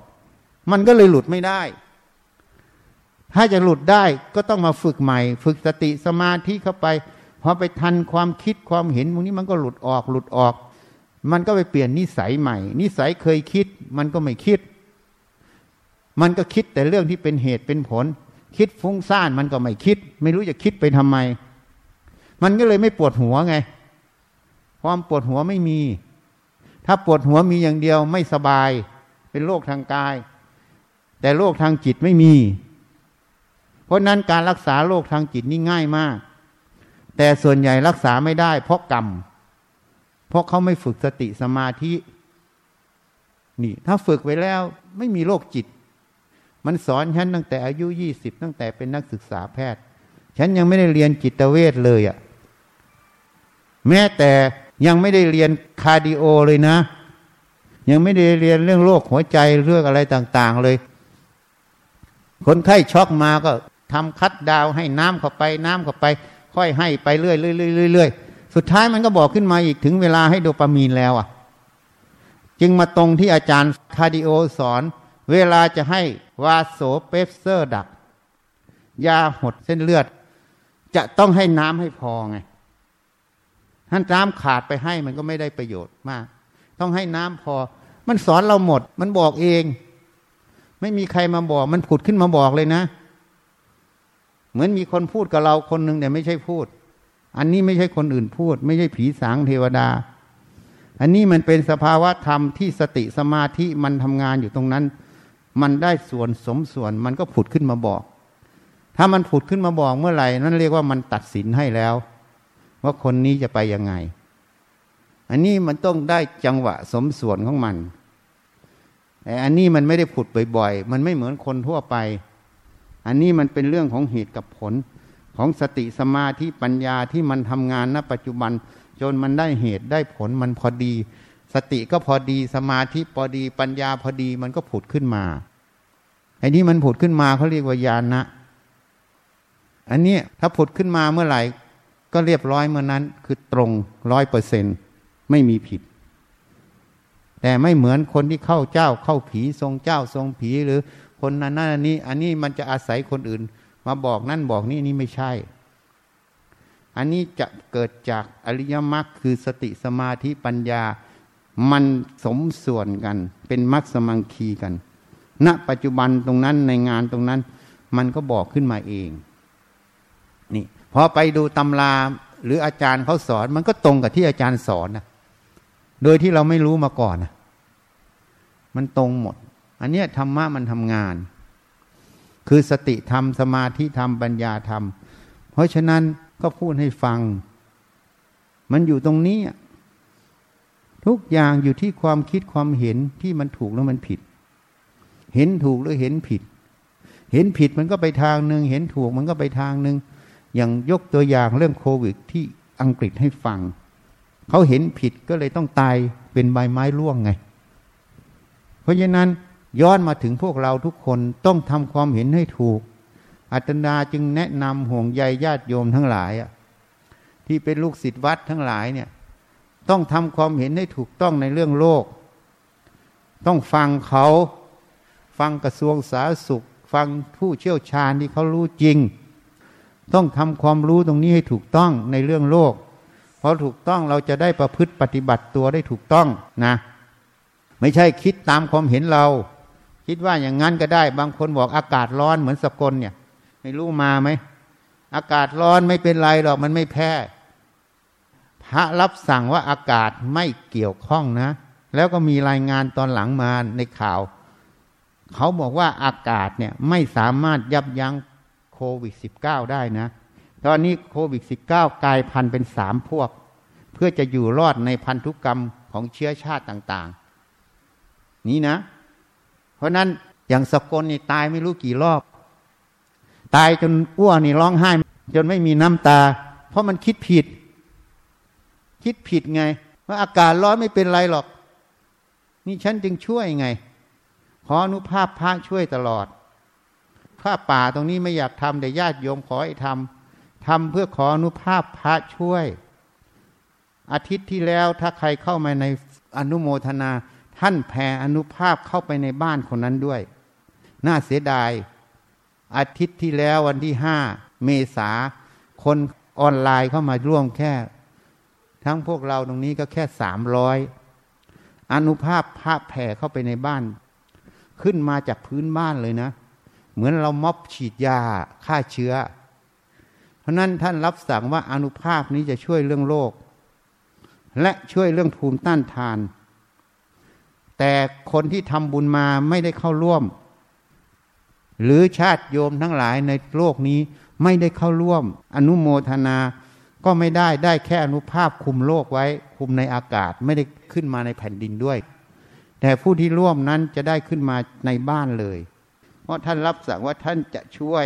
A: มันก็เลยหลุดไม่ได้ ถ้าจะหลุดได้ก็ต้องมาฝึกใหม่ ฝึกสติสมาธิเข้าไปพอไปทันความคิดความเห็นพวกนี้มันก็หลุดออกหลุดออก มันก็ไปเปลี่ยนนิสัยใหม่ นิสัยเคยคิด มันก็ไม่คิด มันก็คิดแต่เรื่องที่เป็นเหตุเป็นผล คิดฟุ้งซ่านมันก็ไม่คิด ไม่รู้จะคิดไปทำไม มันก็เลยไม่ปวดหัวไง ความปวดหัวไม่มี ถ้าปวดหัวมีอย่างเดียวไม่สบาย เป็นโรคทางกาย แต่โรคทางจิตไม่มี เพราะนั้นการรักษาโรคทางจิตนี่ง่ายมาก แต่ส่วนใหญ่รักษาไม่ได้ เพราะกรรม เพราะเขาไม่ฝึกสติสมาธิ นี่ ถ้าฝึกไว้แล้วไม่มีโรคจิต มันสอนฉันตั้งแต่อายุยี่สิบตั้งแต่เป็นนักศึกษาแพทย์ฉันยังไม่ได้เรียนจิตเวชเลยอ่ะ แม้แต่ยังไม่ได้เรียน cardio เลยนะ ยังไม่ได้เรียนเรื่องโรคหัวใจเรื่องอะไรต่าง ๆ เลย คนไข้ช็อกมาก็ทำ cut down ให้น้ำเข้าไป น้ำเข้าไป ค่อยให้ไปเรื่อยๆเรื่อยๆสุดท้ายมันก็บอกขึ้นมาอีกถึงเวลาให้โดปามีนแล้วอะ จึงมาตรงที่อาจารย์ cardio สอน เวลาจะให้vasopressor drug ยาหดเส้นเลือด จะต้องให้น้ำให้พอไง ถ้าน้ำขาดไปให้มันก็ไม่ได้ประโยชน์มาก ต้องให้น้ำพอ มันสอนเราหมด มันบอกเอง ไม่มีใครมาบอก มันผุดขึ้นมาบอกเลยนะ เหมือนมีคนพูดกับเราคนหนึ่งแต่ไม่ใช่พูด อันนี้ไม่ใช่คนอื่นพูด ไม่ใช่ผีสางเทวดา อันนี้มันเป็นสภาวะธรรมที่สติสมาธิมันทำงานอยู่ตรงนั้น มันได้ส่วนสมส่วน มันก็ผุดขึ้นมาบอก ถ้ามันผุดขึ้นมาบอกเมื่อไหร่นั่นเรียกว่ามันตัดสินให้แล้ว ว่าคนนี้จะไปยังไง อันนี้มันต้องได้จังหวะสมส่วนของมันแต่อันนี้มันไม่ได้ผุดบ่อยๆ มันไม่เหมือนคนทั่วไป อันนี้มันเป็นเรื่องของเหตุกับผลของสติสมาธิปัญญาที่มันทำงานณปัจจุบัน จนมันได้เหตุได้ผลมันพอดี สติก็พอดีสมาธิพอดีปัญญาพอดีมันก็ผุดขึ้นมาไอ้นี้มันผุดขึ้นมาเขาเรียกว่าญาณนะอันนี้ถ้าผุดขึ้นมาเมื่อไหร่ ก็เรียบร้อยเมื่อนั้นคือตรงร้อยเปอร์เซนไม่มีผิด แต่ไม่เหมือนคนที่เข้าเจ้าเข้าผีทรงเจ้าทรงผีหรือคนนั้นนั่นนี้ อันนี้มันจะอาศัยคนอื่น มาบอกนั่นบอกนี่นี่ไม่ใช่ อันนี้จะเกิดจากอริยมรรคคือสติสมาธิปัญญา มันสมส่วนกัน เป็นมรรคสมังคีกันณปัจจุบันตรงนั้นในงานตรงนั้น มันก็บอกขึ้นมาเอง พอไปดูตำราหรืออาจารย์เขาสอน มันก็ตรงกับที่อาจารย์สอนนะโดยที่เราไม่รู้มาก่อนนะมันตรงหมด อันนี้ธรรมะมันทำงาน คือสติธรรม สมาธิธรรม ปัญญาธรรม เพราะฉะนั้นก็พูดให้ฟัง มันอยู่ตรงนี้ ทุกอย่างอยู่ที่ความคิดความเห็นที่มันถูกแล้วมันผิด เห็นถูกหรือเห็นผิด เห็นผิดมันก็ไปทางหนึ่งเห็นถูกมันก็ไปทางหนึ่ง อย่างยกตัวอย่างเรื่องโควิดที่อังกฤษให้ฟัง เขาเห็นผิดก็เลยต้องตายเป็นใบไม้ร่วงไง เพราะฉะนั้นย้อนมาถึงพวกเราทุกคนต้องทำความเห็นให้ถูก อัตนาจึงแนะนำห่วงใยญาติโยมทั้งหลายอะที่เป็นลูกศิษย์วัดทั้งหลายเนี่ยต้องทำความเห็นให้ถูกต้องในเรื่องโลก ต้องฟังเขา ฟังกระทรวงสาธารณสุข ฟังผู้เชี่ยวชาญที่เขารู้จริง ต้องทำความรู้ตรงนี้ให้ถูกต้องในเรื่องโลก เพราะถูกต้องเราจะได้ประพฤติปฏิบัติตัวได้ถูกต้องนะ ไม่ใช่คิดตามความเห็นเรา คิดว่าอย่างนั้นก็ได้ บางคนบอกอากาศร้อนเหมือนสกลเนี่ย ไม่รู้มาไหมอากาศร้อนไม่เป็นไรหรอกมันไม่แพ้พระรับสั่งว่าอากาศไม่เกี่ยวข้องนะ แล้วก็มีรายงานตอนหลังมาในข่าว เขาบอกว่าอากาศเนี่ยไม่สามารถยับยั้ง โควิด -19 ได้นะ ตอนนี้โควิด -19 กลายพันธุ์เป็นสามพวก เพื่อจะอยู่รอดในพันธุกรรมของเชื้อชาติต่างๆ นี้นะ เพราะนั้นอย่างสกลนี่ตายไม่รู้กี่รอบ ตายจนอ้วนี่ร้องไห้ จนไม่มีน้ำตา เพราะมันคิดผิด คิดผิดไง ว่าอากาศร้อนไม่เป็นไรหรอก นี่ฉันจึงช่วยไง ขออนุภาพพระช่วยตลอด ผ้าป่าตรงนี้ไม่อยากทำแต่ญาติโยมขอให้ทำทำเพื่อขออนุภาพพระช่วย อาทิตย์ที่แล้วถ้าใครเข้ามาในอนุโมทนา ท่านแผ่อนุภาพเข้าไปในบ้านคนนั้นด้วย น่าเสียดาย อาทิตย์ที่แล้ววันที่ห้าเมษาคนออนไลน์เข้ามาร่วมแค่ ทั้งพวกเราตรงนี้ก็แค่สามร้อยอนุภาพพระแผ่เข้าไปในบ้าน ขึ้นมาจากพื้นบ้านเลยนะ เหมือนเราม็อบฉีดยาฆ่าเชื้อ เพราะนั้นท่านรับสั่งว่าอนุภาคนี้จะช่วยเรื่องโรคและช่วยเรื่องภูมิต้านทาน แต่คนที่ทำบุญมาไม่ได้เข้าร่วม หรือชาติโยมทั้งหลายในโลกนี้ไม่ได้เข้าร่วม อนุโมทนาก็ไม่ได้ได้แค่อนุภาพคุมโลกไว้ คุมในอากาศไม่ได้ขึ้นมาในแผ่นดินด้วย แต่ผู้ที่ร่วมนั้นจะได้ขึ้นมาในบ้านเลย เพราะท่านรับสั่งว่าท่านจะช่วย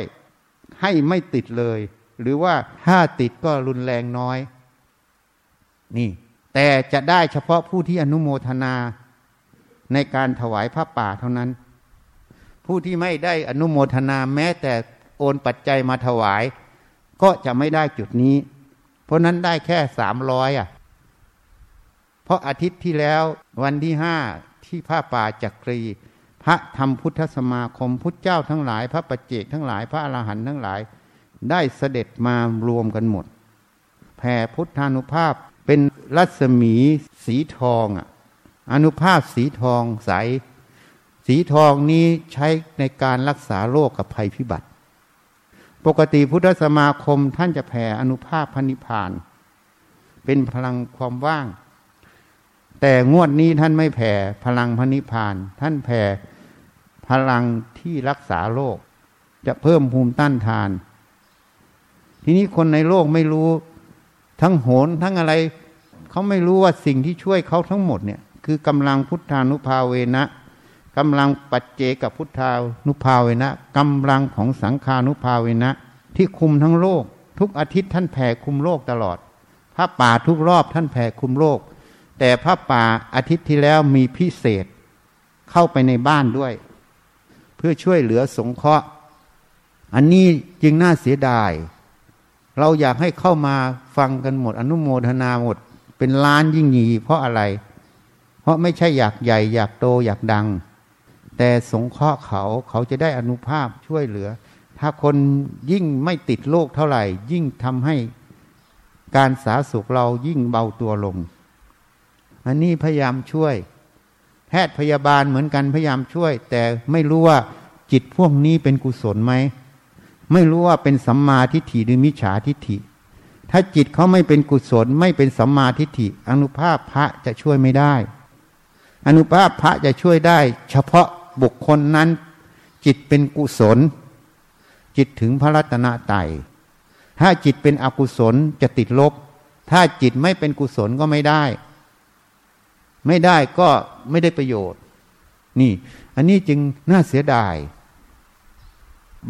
A: ให้ไม่ติดเลย หรือว่าถ้าติดก็รุนแรงน้อย นี่ แต่จะได้เฉพาะผู้ที่อนุโมทนาในการถวายผ้าป่าเท่านั้น ผู้ที่ไม่ได้อนุโมทนาแม้แต่โอนปัจจัยมาถวาย ก็จะไม่ได้จุดนี้ เพราะนั้นได้แค่สามร้อยอะ เพราะอาทิตย์ที่แล้ววันที่ห้าที่ผ้าป่าจักรี พระธรรมพุทธสมาคมพุทธเจ้าทั้งหลาย พระปัจเจกทั้งหลายพระอรหันต์ทั้งหลาย ได้เสด็จมารวมกันหมดแผ่พุทธานุภาพเป็นรัศมีสีทองอะอนุภาพสีทองใส สีทองนี้ใช้ในการรักษาโรคกับภัยพิบัติ ปกติพุทธสมาคมท่านจะแผ่อนุภาพพันิพาน เป็นพลังความว่าง แต่งวดนี้ท่านไม่แผ่พลังพันิพาน ท่านแผ่ พลังที่รักษาโรคจะเพิ่มภูมิต้านทาน ทีนี้คนในโลกไม่รู้ ทั้งโหนทั้งอะไร เขาไม่รู้ว่าสิ่งที่ช่วยเขาทั้งหมดเนี่ย คือกำลังพุทธานุภาเวนะกำลังปัจเจกับพุทธานุภาเวนะกำลังของสังขานุภาเวนะ ที่คุมทั้งโลก ทุกอาทิตย์ท่านแผ่คุมโลกตลอด พระป่าทุกรอบท่านแผ่คุมโลก แต่พระป่าอาทิตย์ที่แล้วมีพิเศษ เข้าไปในบ้านด้วย พื่อช่วยเหลือสงเคราะห์ อันนี้จึงน่าเสียดาย เราอยากให้เข้ามาฟังกันหมด อนุโมทนาหมด เป็นล้านยิ่งหยีเพราะอะไร เพราะไม่ใช่อยากใหญ่ อยากโตอยากดัง แต่สงเคราะห์เขาเขาจะได้อนุภาพช่วยเหลือ ถ้าคนยิ่งไม่ติดโรคเท่าไหร่ ยิ่งทำให้การสาสุขเรายิ่งเบาตัวลง อันนี้พยายามช่วย แพทย์พยาบาลเหมือนกันพยายามช่วย แต่ไม่รู้ว่าจิตพวกนี้เป็นกุศลไหมไม่รู้ว่าเป็นสัมมาทิฏฐิหรือมิจฉาทิฏฐิ ถ้าจิตเขาไม่เป็นกุศลไม่เป็นสัมมาทิฏฐิ อนุภาพพระจะช่วยไม่ได้ อนุภาพพระจะช่วยได้ เฉพาะบุคคลนั้น จิตเป็นกุศล จิตถึงพระรัตนตรัยถ้าจิตเป็นอกุศลจะติดลบ ถ้าจิตไม่เป็นกุศลก็ไม่ได้ ไม่ได้ก็ไม่ได้ประโยชน์ นี่ อันนี้จึงน่าเสียดาย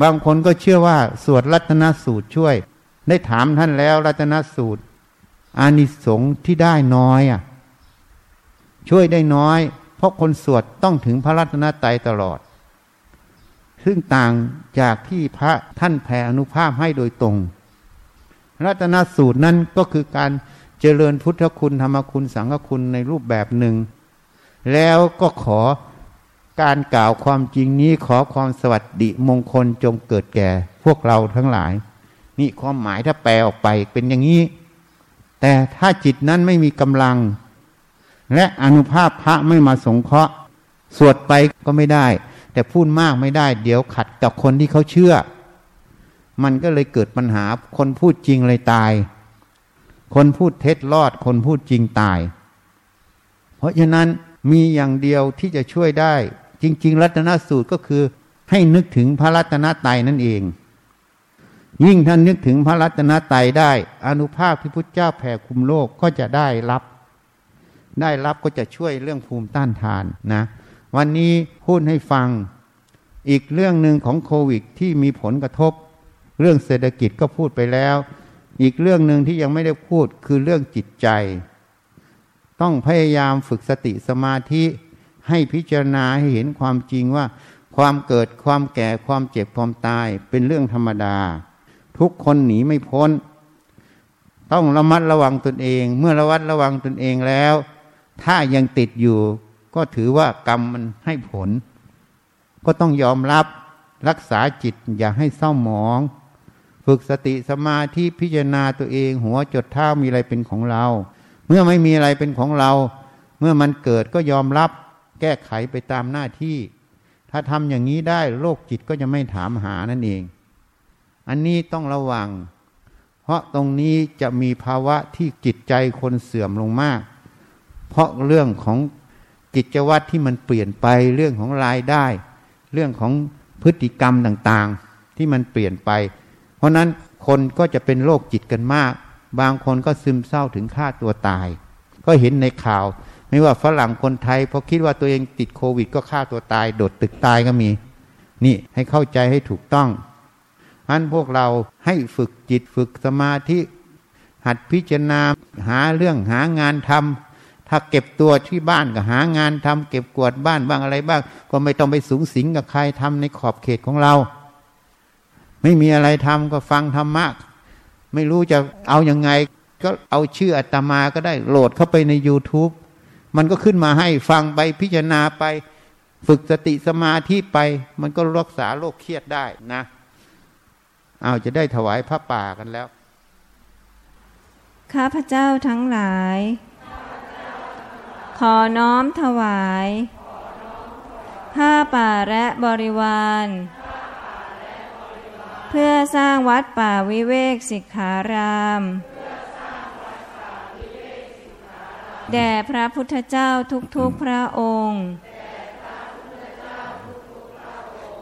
A: บางคนก็เชื่อว่า สวดรัตนสูตรช่วย ได้ถามท่านแล้วรัตนสูตร อานิสงส์ที่ได้น้อยอะ ช่วยได้น้อย เพราะคนสวดต้องถึงพระรัตนตรัยตลอด ซึ่งต่างจากที่พระท่านแผ่อนุภาพให้โดยตรง รัตนสูตรนั้นก็คือการ เจริญพุทธคุณธรรมคุณสังฆคุณในรูปแบบหนึ่ง แล้วก็ขอการกล่าวความจริงนี้ขอความสวัสดิมงคลจงเกิดแก่ พวกเราทั้งหลาย นี่ความหมายถ้าแปลออกไปเป็นอย่างนี้ แต่ถ้าจิตนั้นไม่มีกำลัง และอนุภาพพระไม่มาสงเคราะห์ สวดไปก็ไม่ได้ แต่พูดมากไม่ได้ เดี๋ยวขัดกับคนที่เขาเชื่อ มันก็เลยเกิดปัญหาคนพูดจริงเลยตาย คนพูดเท็จรอด คนพูดจริงตาย เพราะฉะนั้นมีอย่างเดียวที่จะช่วยได้ จริง ๆ รัตนสูตรก็คือให้นึกถึงพระรัตนตรัยนั่นเอง ยิ่งท่านนึกถึงพระรัตนตรัยได้ อนุภาพที่พุทธเจ้าแผ่คุมโลกก็จะได้รับ ได้รับก็จะช่วยเรื่องภูมิต้านทานนะ วันนี้พูดให้ฟังอีกเรื่องหนึ่งของโควิดที่มีผลกระทบ เรื่องเศรษฐกิจก็พูดไปแล้ว อีกเรื่องหนึ่งที่ยังไม่ได้พูดคือเรื่องจิตใจ ต้องพยายามฝึกสติสมาธิให้พิจารณาให้เห็นความจริงว่า ความเกิดความแก่ความเจ็บความตายเป็นเรื่องธรรมดา ทุกคนหนีไม่พ้น ต้องระมัดระวังตนเอง เมื่อระวัดระวังตนเองแล้ว ถ้ายังติดอยู่ ก็ถือว่ากรรมมันให้ผล ก็ต้องยอมรับรักษาจิตอย่าให้เศร้าหมอง ฝึกสติสมาธิพิจารณาตัวเอง หัวจดเท้ามีอะไรเป็นของเรา เมื่อไม่มีอะไรเป็นของเรา เมื่อมันเกิดก็ยอมรับแก้ไขไปตามหน้าที่ ถ้าทำอย่างนี้ได้โรคจิตก็จะไม่ถามหานั่นเอง อันนี้ต้องระวัง เพราะตรงนี้จะมีภาวะที่จิตใจคนเสื่อมลงมาก เพราะเรื่องของกิจวัตรที่มันเปลี่ยนไปเรื่องของรายได้ เรื่องของพฤติกรรมต่างๆ ที่มันเปลี่ยนไป เพราะนั้นคนก็จะเป็นโรคจิตกันมาก บางคนก็ซึมเศร้าถึงฆ่าตัวตาย ก็เห็นในข่าว ไม่ว่าฝรั่งคนไทยพอคิดว่าตัวเองติดโควิด ก็ฆ่าตัวตาย โดดตึกตายก็มี นี่ให้เข้าใจให้ถูกต้องอันพวกเราให้ฝึกจิตฝึกสมาธิหัดพิจารณาหาเรื่องหางานทำถ้าเก็บตัวที่บ้านก็หางานทำเก็บกวาดบ้านบ้างอะไรบ้าง ก็ไม่ต้องไปสูงสิงกับใครทำในขอบเขตของเรา ไม่มีอะไรทำก็ฟังธรรมะ ไม่รู้จะเอาอยัางไง ก็เอาชื่ออาตมาก็ได้โหลดเข้าไปใน YouTube มันก็ขึ้นมาให้ฟังไปพิจารณาไป ฝึกสติสมาธิไป มันก็รักษาโรคเครียดได้นะเอาจะได้ถวายพระป่ากันแล้ว
B: ข้าพเจ้าทั้งหลาย ขอน้อมถวาย ผ้าป่าและบริวาร เพื่อสร้างวัดป่าวิเวกสิกขารามแด่พระพุทธเจ้าทุกๆพระองค์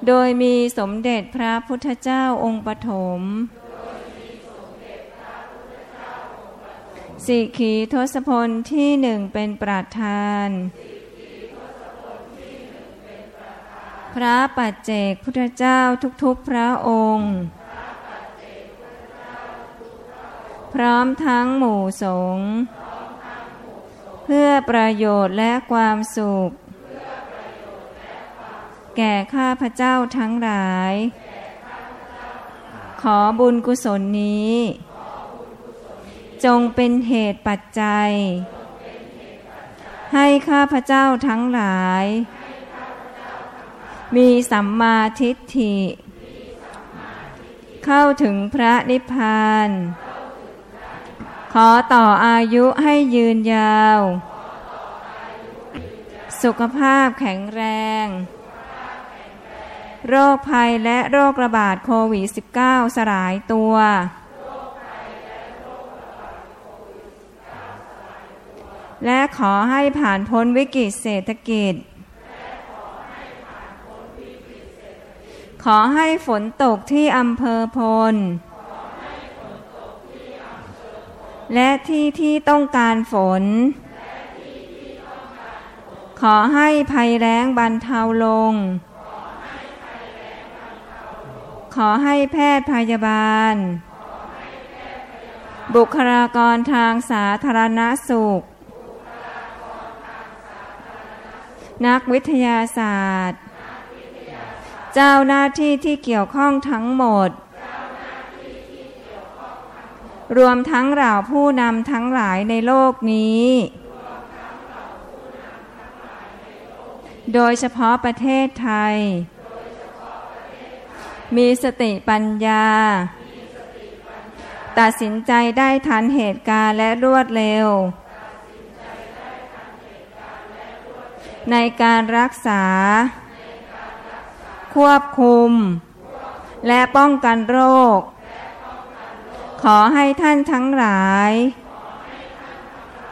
B: โดยมีสมเด็จพระพุทธเจ้าองค์ปฐม สิขีทศพลที่หนึ่งเป็นประธาน พระปัจเจกพุทธเจ้าทุกๆพระองค์ พร้อมทั้งหมู่สงฆ์เพื่อประโยชน์และความสุข แก่ข้าพเจ้าทั้งหลาย ขอบุญกุศลนี้ จงเป็นเหตุปัจจัย ให้ข้าพเจ้าทั้งหลาย มีสัมมาทิฏฐิ เข้าถึงพระนิพพาน ขอต่ออายุให้ยืนยาว สุขภาพแข็งแรง โรคภัยและโรคระบาดโควิด -19 สลายตัว และขอให้ผ่านพ้นวิกฤตเศรษฐกิจ ขอให้ฝนตกที่อำเภอพล และที่ที่ต้องการฝน ขอให้ภัยแล้งบรรเทาลง ขอให้แพทย์พยาบาล บุคลากรทางสาธารณสุข นักวิทยาศาสตร์ เจ้าหน้าที่ที่เกี่ยวข้องทั้งหมด รวมทั้งเหล่าผู้นำทั้งหลายในโลกนี้ โดยเฉพาะประเทศไทย มีสติปัญญา ตัดสินใจได้ทันเหตุการณ์และรวดเร็ว ในการรักษา ควบคุม และป้องกันโรค ขอให้ท่านทั้งหลาย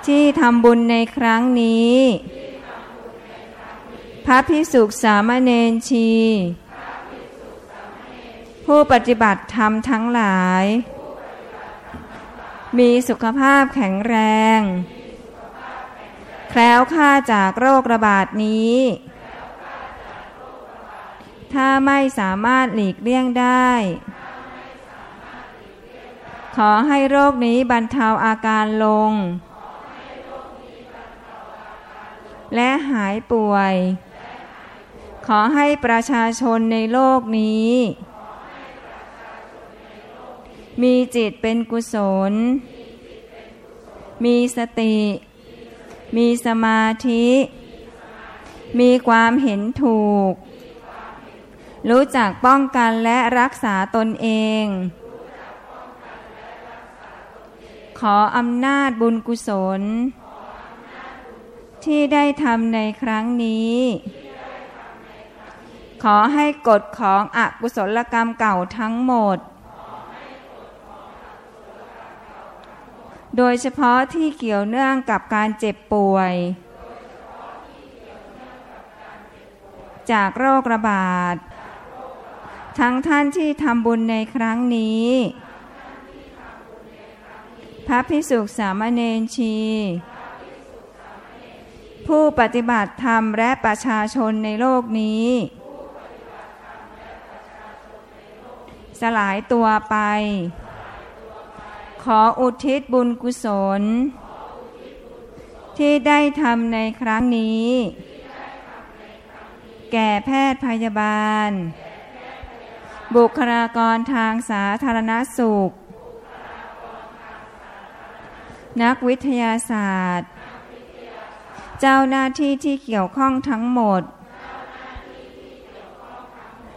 B: ที่ทำบุญในครั้งนี้ พระพิสุขสามเณรชี ผู้ปฏิบัติธรรมทั้งหลาย มีสุขภาพแข็งแรงแคล้วค่าจากโรคระบาดนี้ ถ้าไม่สามารถหลีกเลี่ยงได้ ขอให้โรคนี้บรรเทาอาการลง และหายป่วย ขอให้ประชาชนในโลกนี้ มีจิตเป็นกุศล มีสติ มีสมาธิ มีความเห็นถูก รู้จักป้องกันและรักษาตนเอง ขออำนาจบุญกุศล ที่ได้ทำในครั้งนี้ ขอให้กฎของอกุศลกรรมเก่าทั้งหมด โดยเฉพาะที่เกี่ยวเนื่องกับการเจ็บป่วยจากโรคระบาด ทั้งท่านที่ทำบุญในครั้งนี้ พระพิสุขสามเณรชี ผู้ปฏิบัติธรรมและประชาชนในโลกนี้ สลายตัวไป ขออุทิศบุญกุศล ที่ได้ทำในครั้งนี้ แก่แพทย์พยาบาลบุ บุคลากรทางสาธารณสุข นักวิทยาศาสตร์ เจ้าหน้าที่ที่เกี่ยวข้องทั้งหมด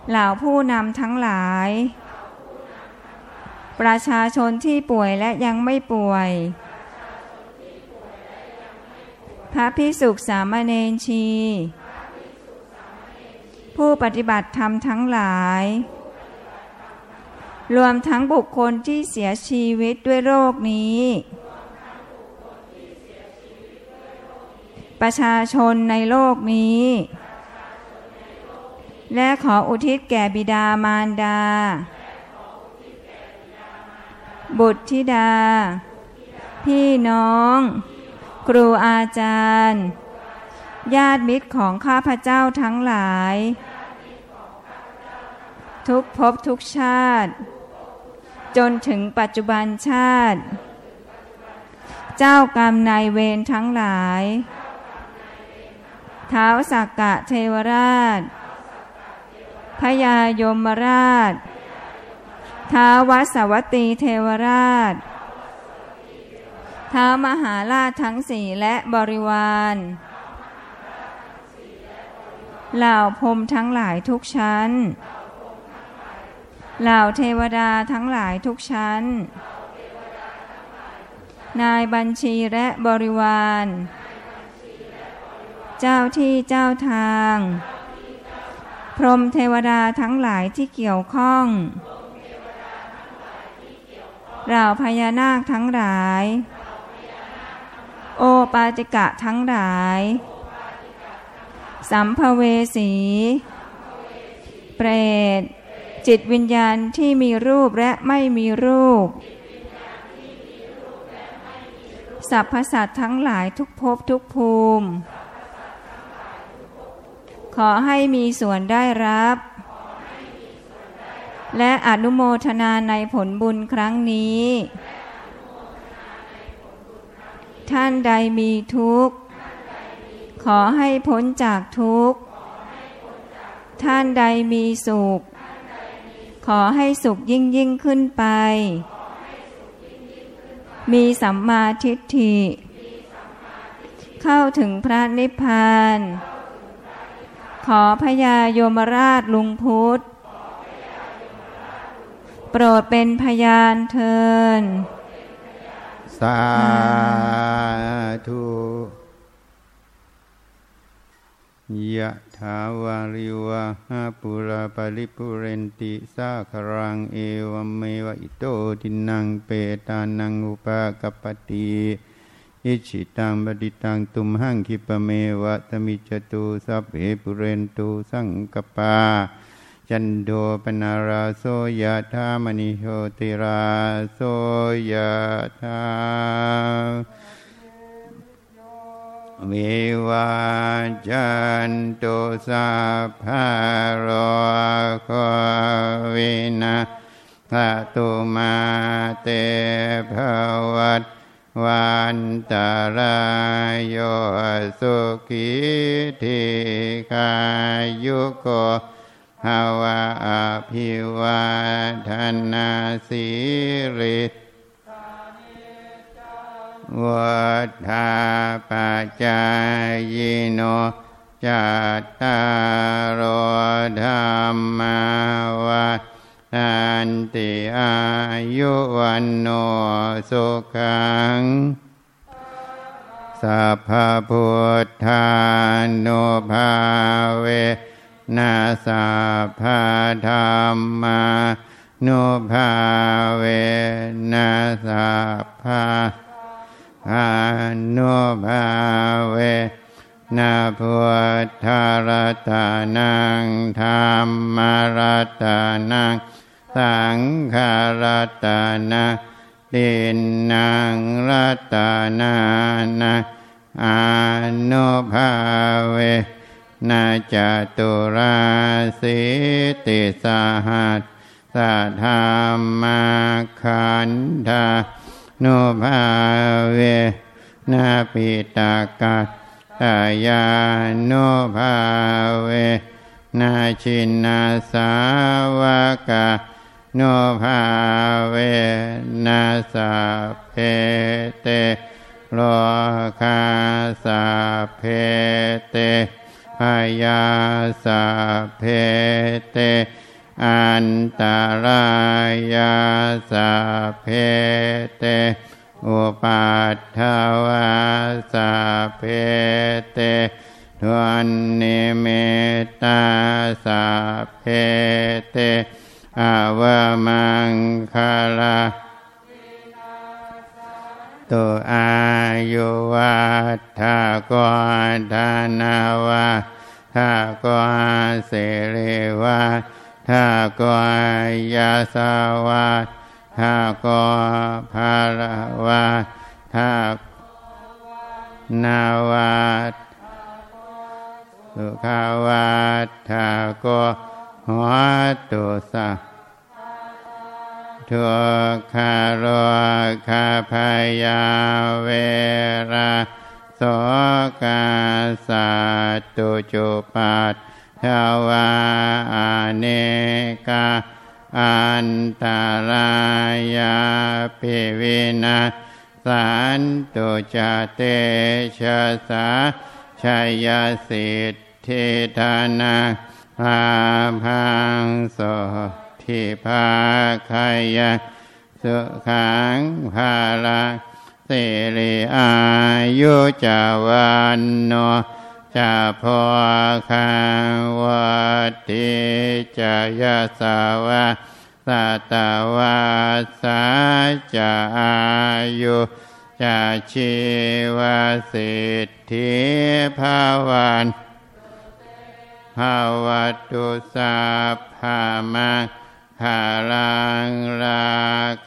B: เหล่าผู้นำทั้งหลาย ประชาชนที่ป่วยและยังไม่ป่วย พระพิสุขสามเณรชีผู้ปฏิบัติธรรมทั้งหลาย รวมทั้งบุคคลที่เสียชีวิตด้วยโรคนี้ ประชาชนในโลกนี้ และขออุทิศแก่บิดามารดา บุตรธิดา พี่น้อง ครูอาจารย์ ญาติมิตรของข้าพเจ้าทั้งหลายทุกภพทุกชาติ จนถึงปัจจุบันชาติ เจ้ากรรมนายเวรทั้งหลายเท้าสักกะเทวราชพยายมราชท้าวัสวัตีเทวราชท้ามหาราชทั้งสี่และบริวารเหล่าพรมทั้งหลายทุกชั้น เหล่าเทวดาทั้งหลายทุกชั้น นายบัญชีและบริวาร เจ้าที่เจ้าทาง พรหมเทวดาทั้งหลายที่เกี่ยวข้องเหล่าพญานาคทั้งหลาย โอปาจิกะทั้งหลาย สัมภเวสี เปรต จิตวิญญาณที่มีรูปและไม่มีรูปสรรพสัตว์ทั้งหลายทุกภพทุกภูมิ ขอให้มีส่วนได้รับ และอนุโมทนาในผลบุญครั้งนี้ ท่านใดมีทุกข์ ขอให้พ้นจากทุกข์ ท่านใดมีสุข ขอให้สุขยิ่งยิ่งขึ้นไป มีสัมมาทิฏฐิ เข้าถึงพระนิพพาน ขอพญายมราชลุงพุทธ โปรดเป็นพยานเทิน
A: สาธุยะ ถาวาริวะหาปุราปริปุเรนติสาครังเอวเมวะอิโตทินังเปตานังอุปากปปติอิชิตังบดิตังตุมหังคิปเมวะตมิจตุสัพเพปุเรนตุสังกปา จันโดปนาราโสยะธามณิโหติราโสยะธา วิวาจันตุสัพพะโรโควินาทตุมาเตภวัตวันตารายโยสุขีทีขายุโกภาวะอภิวาทนาสิริ วัฏฐาปัจจายโนจัตตารโอธรรมาวัฏันติอายุวันโนสุขังสัพพพุทธานุภาเวนาสัพพธรรมานุภาเวนัสสัพพ พานุภาเวนาพุทธรัตนังธรรมรัตนัง สังฆรัตนังดินนางรัตนานาอนุภาเวนาจตุราสิติสหัสสะธรรมาขันธา โนภาเวนาปิตากาตายาโนภาเวนาชินนาสาวกาโนภาเวนาสาเพเตโลคาสาเพเตพยาสาเพเต อันตรายาสาเพเต อุปัฏฐวาสาเพเตทวนนิเมตาสาเพเตอาวมังคาลาตุอายุวัฏฐากรธานาวาทากรเสรีวา ทากรยาสาวาทากรภาลวาทากนาวาสุขาวาทากหัวตุสะทุกขาโรคาพยาเวราโสกาสัตตุจุปัต ถวาอเนกาอันตรายาปิวินาสันตุจเตชะสาชัยสิทธิธานาภาพังโสทิภาคายะสุขังภาลังสิริอายุจาวันโน จะพอคังวัติจายาสาวะสัตวาสาจะอายุจะชีวสิทธิภาวันภาวตุสัพามังภาลังรา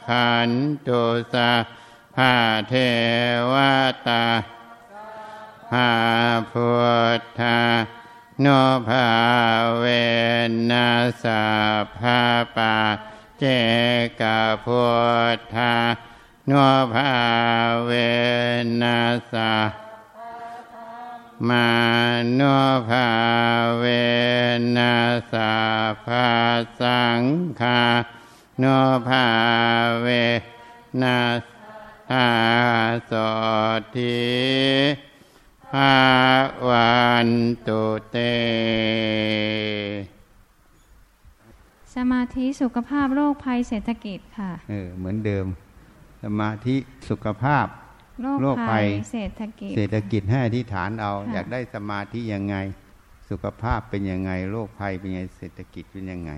A: คันตุสัพาเทวตาาพุทธาโนภาเวนัสาภาปาเจกะพุทธาโนภาเวนัสามาโนภาเวนัสาภาสังคาโนภาเวนัสาโสทิาวันตุเต
B: สมาธิสุขภาพโรคภัยเศรษฐกิจค่ะ
A: เออเหมือนเดิม สมาธิสุขภาพ
B: โรค
A: โรคภั
B: ภัย
A: ย
B: เศรษฐกิจ
A: เศรษฐกิจให้อธิษฐานเอา
B: ค่ะ
A: อยากได้สมาธิยังไง สุขภาพเป็นยังไง โรคภัยเป็นยังไง เศรษฐกิจเป็นยังไง